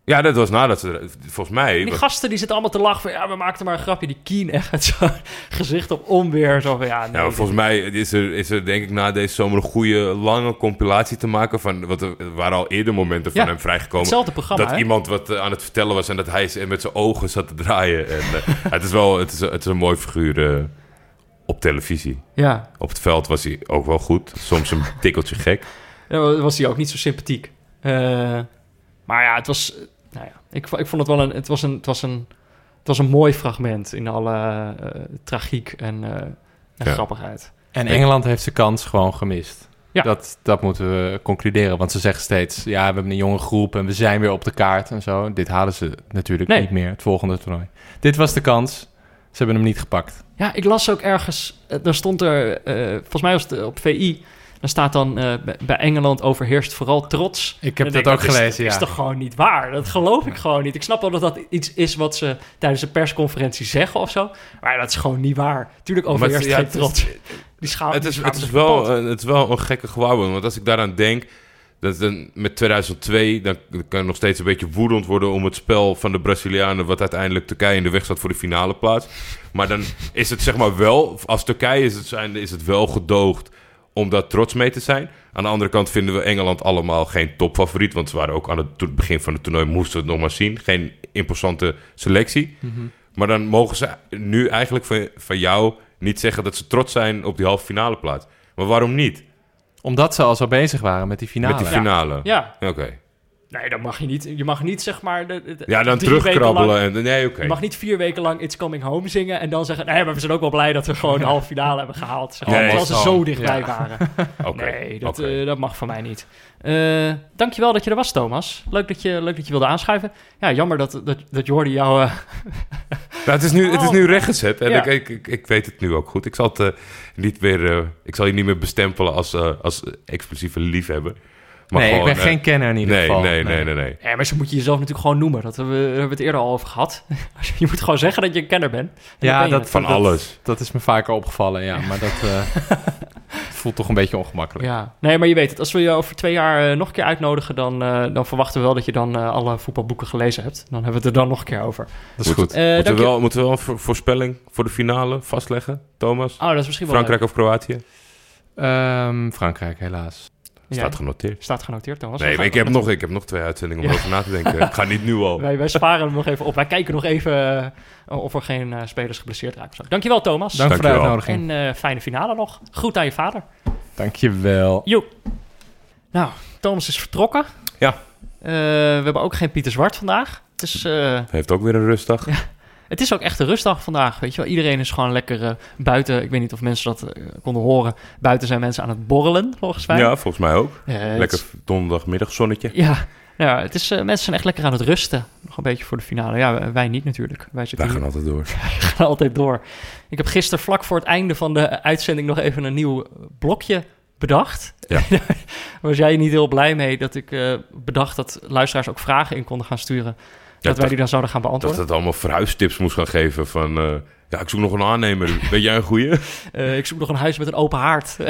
Ja, dat was nadat ze... Volgens mij... Die gasten die zitten allemaal te lachen van... Ja, we maakten maar een grapje. Die Keen echt zo'n gezicht op onweer. Zo van, ja, nee, Ja, volgens mij is er, is er denk ik na deze zomer een goede lange compilatie te maken van... Want er waren al eerder momenten van Ja, hem vrijgekomen. Hetzelfde programma, dat hè? iemand wat eh, aan het vertellen was en dat hij met zijn ogen zat te draaien. En, eh, het is wel het is, het is een mooi figuur eh, op televisie. Ja, Op het veld was hij ook wel goed. Soms een tikkeltje gek. dan was hij ook niet zo sympathiek. Maar ja, het was... Nou ja, ik, ik vond het wel een... Het was een, het was een, het was een mooi fragment in alle eh, tragiek en, eh, en Ja. grappigheid. En Engeland heeft zijn kans gewoon gemist. Ja. Dat, dat moeten we concluderen. Want ze zeggen steeds, ja, we hebben een jonge groep en we zijn weer op de kaart en zo. Dit halen ze natuurlijk Nee. niet meer, het volgende toernooi. Dit was de kans. Ze hebben hem niet gepakt. Ja, ik las ook ergens, eh, daar stond er, eh, volgens mij was het op VI, daar staat dan eh, bij- Engeland overheerst vooral trots. Ik heb dat dan ook gelezen, dat ja. is, dat is toch gewoon niet waar? Dat geloof ik gewoon niet. Ik snap wel dat dat iets is wat ze tijdens een persconferentie zeggen of zo, maar dat is gewoon niet waar. Tuurlijk overheerst ja, geen is- trots. Die schaam, Het is, het, is wel, eh, het is wel een gekke gewaarwording. Want als ik daaraan denk... Dat dan met 2002, dan kan je nog steeds een beetje woedend worden om het spel van de Brazilianen, wat uiteindelijk Turkije in de weg staat voor de finale plaats. Maar dan is het zeg maar wel, als Turkije is het, zijn, is het wel gedoogd om daar trots mee te zijn. Aan de andere kant vinden we Engeland allemaal geen topfavoriet, want ze waren ook aan het begin van het toernooi, moesten we het nog maar zien. Geen imposante selectie. Maar dan mogen ze nu eigenlijk van, van jou niet zeggen dat ze trots zijn op die halve finale plaats. Maar waarom niet? Omdat ze al zo bezig waren met die finale. Met die finale. Ja, Oké. Nee, dan mag je niet. Je mag niet zeg maar. De, de- Ja, dan terugkrabbelen. En, nee, oké. Je mag niet vier weken lang It's Coming Home zingen en dan zeggen... Nee, maar we zijn ook wel blij dat we gewoon de halve finale hebben gehaald. Zeg Nee, terwijl ze zo. dichtbij Ja. waren. Nee, dat, eh, dat mag van mij niet. Eh dankjewel dat je er was, Thomas. Leuk dat je, leuk dat je wilde aanschuiven. Ja, jammer dat, dat, dat Jordi jou... eh, Nou, het, is nu, het is nu rechtgezet en Ja. ik, ik, ik, weet het nu ook goed. Ik zal, het, niet meer, eh, ik zal je niet meer bestempelen als, als explosieve liefhebber. Maar nee, gewoon, ik ben eh, geen kenner in ieder nee, geval. nee, nee, nee, nee. Ja, maar zo moet je jezelf natuurlijk gewoon noemen. Dat hebben we, daar hebben we het eerder al over gehad. je moet gewoon zeggen dat je een kenner bent. Ja, ben dat-. Van dat- alles. Dat is me vaker opgevallen, ja. Maar dat eh, het voelt toch een beetje ongemakkelijk. Ja, nee, maar je weet het. Als we je over twee jaar eh, nog een keer uitnodigen... Dan, eh, dan verwachten we wel dat je dan eh, alle voetbalboeken gelezen hebt. Dan hebben we het er dan nog een keer over. Dat is goed. Eh, moeten, we wel, moeten we wel een voor- voorspelling voor de finale vastleggen, Thomas? Oh, dat is misschien wel Frankrijk of Kroatië? Ehm, Frankrijk, helaas. Staat Ja, genoteerd. staat genoteerd, Thomas. Nee, maar ik heb, nog, ik heb nog twee uitzendingen om Ja. over na te denken. Ik ga niet nu al. Wij, wij sparen hem nog even op. Wij kijken nog even eh, of er geen eh, spelers geblesseerd raken. Zo. Dankjewel, Thomas. Dank voor de uitnodiging. En eh, fijne finale nog. Groet aan je vader. Dankjewel. Joep. Nou, Thomas is vertrokken. Ja. Eh, we hebben ook geen Pieter Zwart vandaag. Het is, eh, Heeft ook weer een rustdag. Het is ook echt een rustdag vandaag, weet je wel. Iedereen is gewoon lekker eh, buiten. Ik weet niet of mensen dat eh, konden horen. Buiten zijn mensen aan het borrelen, volgens mij. Ja, volgens mij ook. Eh, Lekker donderdagmiddag zonnetje. Ja, ja het is, mensen zijn echt lekker aan het rusten. Nog een beetje voor de finale. Ja, wij niet natuurlijk. Wij Wij zitten gaan hier altijd door. gaan altijd door. Ik heb gisteren vlak voor het einde van de uitzending nog even een nieuw blokje bedacht. Ja. Daar was jij niet heel blij mee dat ik bedacht dat luisteraars ook vragen in konden gaan sturen. Dat wij die dan zouden gaan beantwoorden. dat het allemaal verhuistips moest gaan geven van... eh, ja, ik zoek nog een aannemer. Weet jij een goeie? Eh, ik zoek nog een huis met een open haard.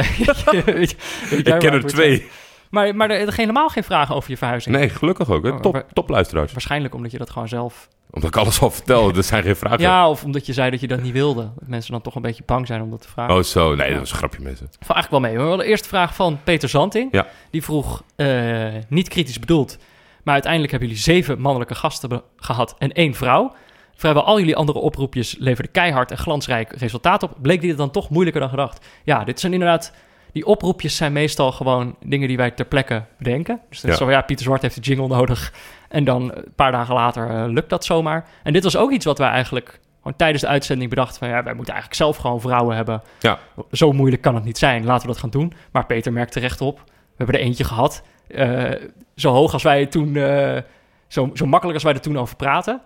Ik ken er twee. Maar, maar er, er helemaal geen vragen over je verhuizing. Nee, gelukkig ook. hè. Oh, Top, top luisteraars. Waarschijnlijk omdat je dat gewoon zelf... Omdat ik alles al vertel. Er zijn geen vragen. Ja, of omdat je zei dat je dat niet wilde. Dat mensen dan toch een beetje bang zijn om dat te vragen. Oh, zo. Nee, dat was een grapje, mensen. Eigenlijk wel mee. We hadden de eerste vraag van Peter Zanting. Ja. Die vroeg, eh, niet kritisch bedoeld, maar uiteindelijk hebben jullie zeven mannelijke gasten gehad en één vrouw. Vrijwel al jullie andere oproepjes leverden keihard en glansrijk resultaat op. Bleek dit dan toch moeilijker dan gedacht? Ja, dit zijn inderdaad... Die oproepjes zijn meestal gewoon dingen die wij ter plekke bedenken. Dus dat Ja. zo, ja, Pieter Zwart heeft de jingle nodig. En dan een paar dagen later eh, lukt dat zomaar. En dit was ook iets wat wij eigenlijk gewoon tijdens de uitzending bedachten van... ja, wij moeten eigenlijk zelf gewoon vrouwen hebben. Ja. Zo moeilijk kan het niet zijn. Laten we dat gaan doen. Maar Peter merkt terecht op. We hebben er eentje gehad. Eh, zo hoog als wij toen... eh, zo, zo makkelijk als wij er toen over praten.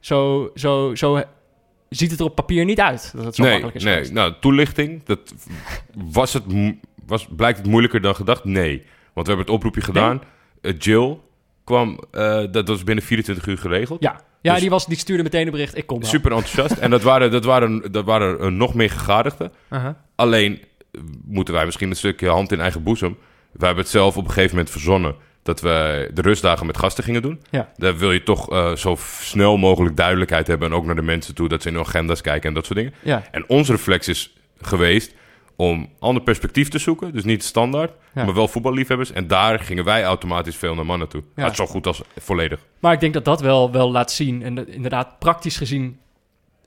Zo, zo, zo ziet het er op papier niet uit dat het zo nee, makkelijk is nee. geweest. Nou, toelichting. Dat, was het, was, blijkt het moeilijker dan gedacht? Nee. Want we hebben het oproepje gedaan. Eh, Jill kwam... dat was binnen 24 uur geregeld. Ja, ja Dus- die, was, die stuurde meteen een bericht. Ik kom wel. Super enthousiast. en dat waren, dat waren, dat waren nog meer gegadigden. Alleen moeten wij misschien een stukje hand in eigen boezem. Wij hebben het zelf op een gegeven moment verzonnen dat we de rustdagen met gasten gingen doen. Ja. Daar wil je toch eh, zo snel mogelijk duidelijkheid hebben en ook naar de mensen toe dat ze in hun agenda's kijken en dat soort dingen. Ja, En onze reflex is geweest om ander perspectief te zoeken, dus niet standaard, Ja. maar wel voetballiefhebbers. En daar gingen wij automatisch veel naar mannen toe. Ja. Zo goed als volledig. maar ik denk dat dat wel, wel laat zien. En inderdaad, praktisch gezien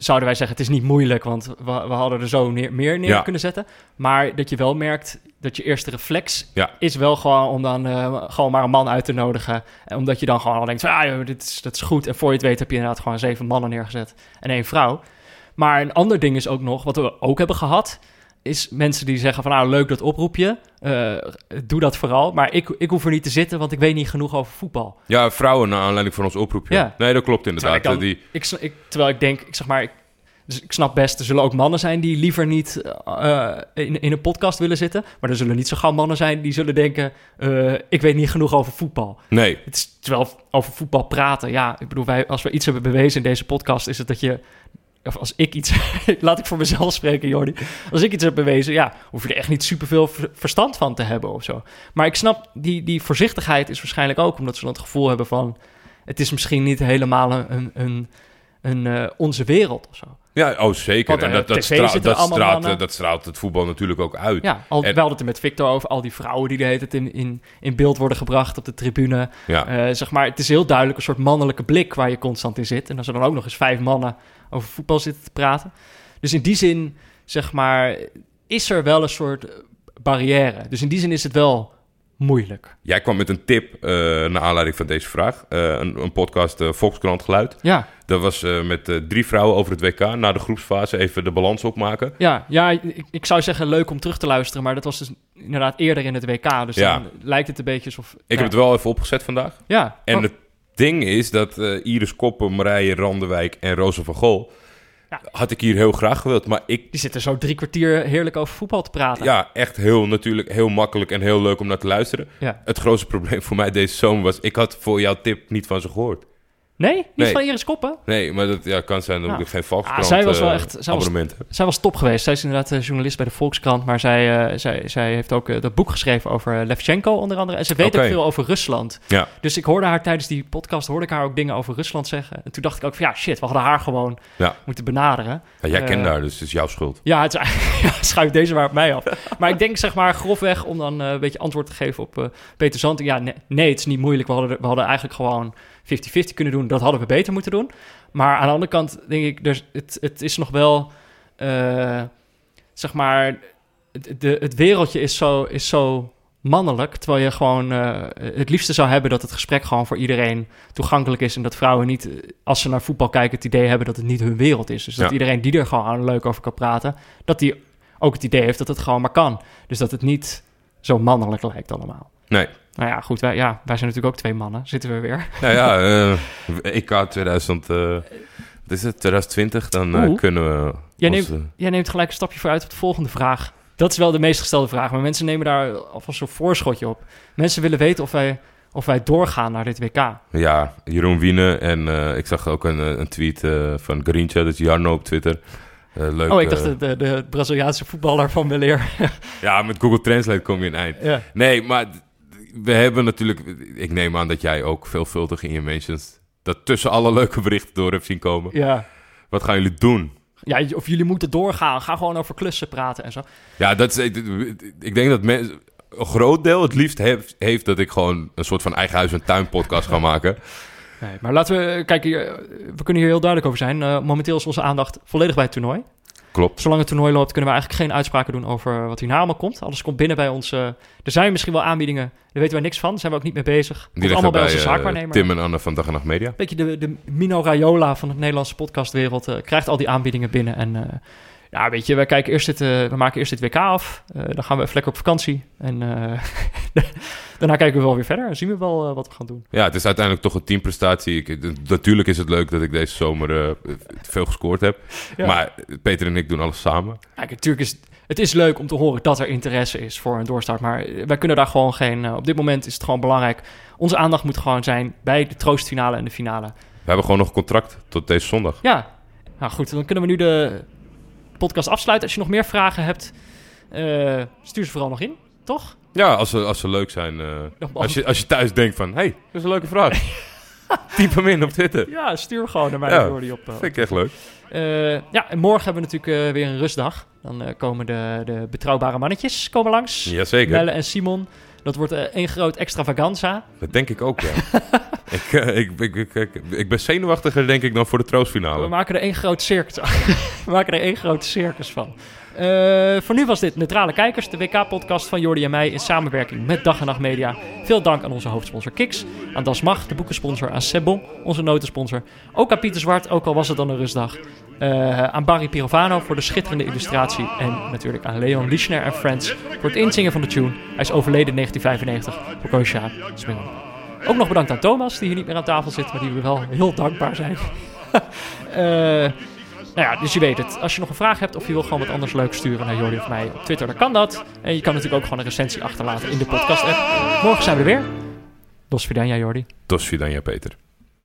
zouden wij zeggen... het is niet moeilijk, want we, we hadden er zo neer, meer neer Ja. kunnen zetten. Maar dat je wel merkt dat je eerste reflex Ja. is wel gewoon om dan eh, gewoon maar een man uit te nodigen. En omdat je dan gewoon al denkt, ah, joh, dit is, dat is goed. En voor je het weet heb je inderdaad gewoon zeven mannen neergezet en één vrouw. Maar een ander ding is ook nog, wat we ook hebben gehad... is mensen die zeggen van, nou, leuk dat oproepje. Eh, doe dat vooral. Maar ik, ik hoef er niet te zitten, want ik weet niet genoeg over voetbal. Ja, vrouwen naar aanleiding van ons oproepje. Ja. Nee, dat klopt inderdaad. Terwijl ik dan- Die, Ik, terwijl ik denk, ik zeg maar, ik, dus ik snap best, er zullen ook mannen zijn die liever niet eh, in, in een podcast willen zitten. Maar er zullen niet zo gauw mannen zijn die zullen denken, eh, ik weet niet genoeg over voetbal. nee, Het is terwijl over voetbal praten, ja, ik bedoel, wij, als we iets hebben bewezen in deze podcast, is het dat je, of als ik iets, laat ik voor mezelf spreken, Jordi. Als ik iets heb bewezen, ja, hoef je er echt niet superveel ver- verstand van te hebben of zo. Maar ik snap, die, die voorzichtigheid is waarschijnlijk ook omdat ze dan het gevoel hebben van, het is misschien niet helemaal een, een, een eh, onze wereld of zo. Ja, oh zeker. Want, en eh, dat, dat, dat, straalt, dat straalt het voetbal natuurlijk ook uit. Ja, al, En- we hadden het er met Victor over, al die vrouwen die de hele tijd in, in, in beeld worden gebracht op de tribune. Ja. Eh, zeg maar, het is heel duidelijk een soort mannelijke blik waar je constant in zit. En als er dan ook nog eens vijf mannen over voetbal zitten te praten. Dus in die zin, zeg maar, is er wel een soort barrière. Dus in die zin is het wel moeilijk. Jij kwam met een tip eh naar aanleiding van deze vraag. Eh, een, een podcast eh, Volkskrant Geluid. Ja, Dat was met drie vrouwen over het WK. Na de groepsfase even de balans opmaken. ja, ja ik, ik zou zeggen leuk om terug te luisteren. Maar dat was dus inderdaad eerder in het WK. Dus Ja. dan lijkt het een beetje alsof... Ik heb het wel even opgezet vandaag. Ja, En het ding is dat eh, Iris Koppen, Marije Randewijk en Rosa van Gol... Ja. had ik hier heel graag gewild. Maar ik, die zitten zo drie kwartier heerlijk over voetbal te praten. ja, echt heel natuurlijk, heel makkelijk en heel leuk om naar te luisteren. Ja. Het grootste probleem voor mij deze zomer was... ik had voor jouw tip niet van ze gehoord. Nee? Niet Nee. van Iris Koppen? Nee, maar dat ja, kan zijn dat Ja. ik geen Volkskrant Ah, zij was wel eh, echt- zij was- heb. Zij was top geweest. Zij is inderdaad eh, journalist bij de Volkskrant. Maar zij, eh, zij, zij heeft ook dat boek geschreven over Levchenko onder andere. En ze weet ook veel over Rusland. Ja. Dus ik hoorde haar tijdens die podcast hoorde ik haar ook dingen over Rusland zeggen. En toen dacht ik ook van ja, shit, we hadden haar gewoon Ja. moeten benaderen. Ja, jij kent haar, dus het is jouw schuld. Ja, het schuif deze maar op mij af. Maar ik denk zeg maar grofweg om dan een beetje antwoord te geven op Peter Zanting. Ja, nee, nee, het is niet moeilijk. We hadden, we hadden eigenlijk gewoon 50-50 kunnen doen. Dat hadden we beter moeten doen. Maar aan de andere kant denk ik, dus het, het is nog wel, eh, zeg maar, het, de, het wereldje is zo, is zo mannelijk. Terwijl je gewoon eh, het liefste zou hebben dat het gesprek gewoon voor iedereen toegankelijk is. En dat vrouwen niet, eh, als ze naar voetbal kijken, het idee hebben dat het niet hun wereld is. Dus dat Ja. iedereen die er gewoon leuk over kan praten, dat die ook het idee heeft dat het gewoon maar kan. Dus dat het niet zo mannelijk lijkt allemaal. Nee. Nou ja, goed, wij, ja, wij zijn natuurlijk ook twee mannen. Zitten we weer. Nou ja, eh, EK 2000, eh, wat is het, 2020, dan eh, kunnen we... Jij neemt, eh, jij neemt gelijk een stapje vooruit op de volgende vraag. Dat is wel de meest gestelde vraag, maar mensen nemen daar alvast zo'n voorschotje op. Mensen willen weten of wij, of wij doorgaan naar dit WK. Ja, Jeroen Wiene en eh, ik zag ook een, een tweet van Garincha, dat is Jarno op Twitter. Leuk. oh, ik dacht de, de, de Braziliaanse voetballer van Weleer. Ja, met Google Translate kom je een eind. ja. Nee, maar we hebben natuurlijk... Ik neem aan dat jij ook veelvuldig in je mentions... dat tussen alle leuke berichten door hebt zien komen. ja. Wat gaan jullie doen? Ja, of jullie moeten doorgaan. Ga gewoon over klussen praten en zo. Ja, dat is, ik, ik denk dat mensen... Een groot deel het liefst heeft, heeft dat ik gewoon een soort van eigen huis- en tuin podcast ga maken. Nee, maar laten we... Kijk, hier, we kunnen hier heel duidelijk over zijn. Eh, momenteel is onze aandacht volledig bij het toernooi. Klopt. Zolang het toernooi loopt, kunnen we eigenlijk geen uitspraken doen over wat hierna allemaal komt. Alles komt binnen bij ons. eh, er zijn misschien wel aanbiedingen, daar weten wij niks van. Daar zijn we ook niet mee bezig. Komt Die allemaal bij bij onze eh, zaakwaarnemer. Tim en Anne van Dag en Nacht Media. Beetje de, de Mino Raiola van het Nederlandse podcastwereld eh, krijgt al die aanbiedingen binnen. En ja, weet je, we, kijken eerst dit, eh, we maken eerst dit WK af. Eh, dan gaan we even lekker op vakantie. En eh, daarna kijken we wel weer verder. En zien we wel wat we gaan doen. Ja, het is uiteindelijk toch een teamprestatie. Ik, natuurlijk is het leuk dat ik deze zomer veel gescoord heb. Ja. Maar Peter en ik doen alles samen. Kijk, natuurlijk is het is leuk om te horen dat er interesse is voor een doorstart. Maar wij kunnen daar gewoon geen... op dit moment is het gewoon belangrijk. Onze aandacht moet gewoon zijn bij de troostfinale en de finale. We hebben gewoon nog contract tot deze zondag. Ja, nou goed, dan kunnen we nu de podcast afsluiten. Als je nog meer vragen hebt, eh, stuur ze vooral nog in, toch? Ja, als ze, als ze leuk zijn. eh, als, je, als je thuis denkt van, hey, dat is een leuke vraag. Typ hem in op Twitter. Ja, stuur gewoon naar mij Ja, door die op. eh, Vind ik echt leuk. ja, en morgen hebben we natuurlijk weer een rustdag. Dan komen de, de betrouwbare mannetjes komen langs. Jazeker. Belle en Simon. Dat wordt eh, één groot extravaganza. Dat denk ik ook, ja. ik, eh, ik, ik, ik, ik, ben zenuwachtiger, denk ik, dan voor de We troostfinale. maken er één groot circus We maken er één groot circus van. Eh, voor nu was dit Neutrale Kijkers, de WK-podcast van Jordi en mij in samenwerking met Dag en Nacht Media. Veel dank aan onze hoofdsponsor Kiks, aan Das Mag, de boekensponsor, aan Sebon, onze notensponsor. Ook aan Pieter Zwart, ook al was het dan een rustdag. Eh, aan Barry Pirovano voor de schitterende illustratie. En natuurlijk aan Leon Lischner en Friends voor het inzingen van de tune. Hij is overleden in 1995 voor Koosja. Ook nog bedankt aan Thomas, die hier niet meer aan tafel zit, maar die we wel heel dankbaar zijn. Eh, nou ja, dus je weet het. Als je nog een vraag hebt of je wil gewoon wat anders leuks sturen naar Jordi of mij op Twitter, dan kan dat. En je kan natuurlijk ook gewoon een recensie achterlaten in de podcast-app. Morgen zijn we er weer. Dos Vidania, Jordi. Tos Vidania, Peter.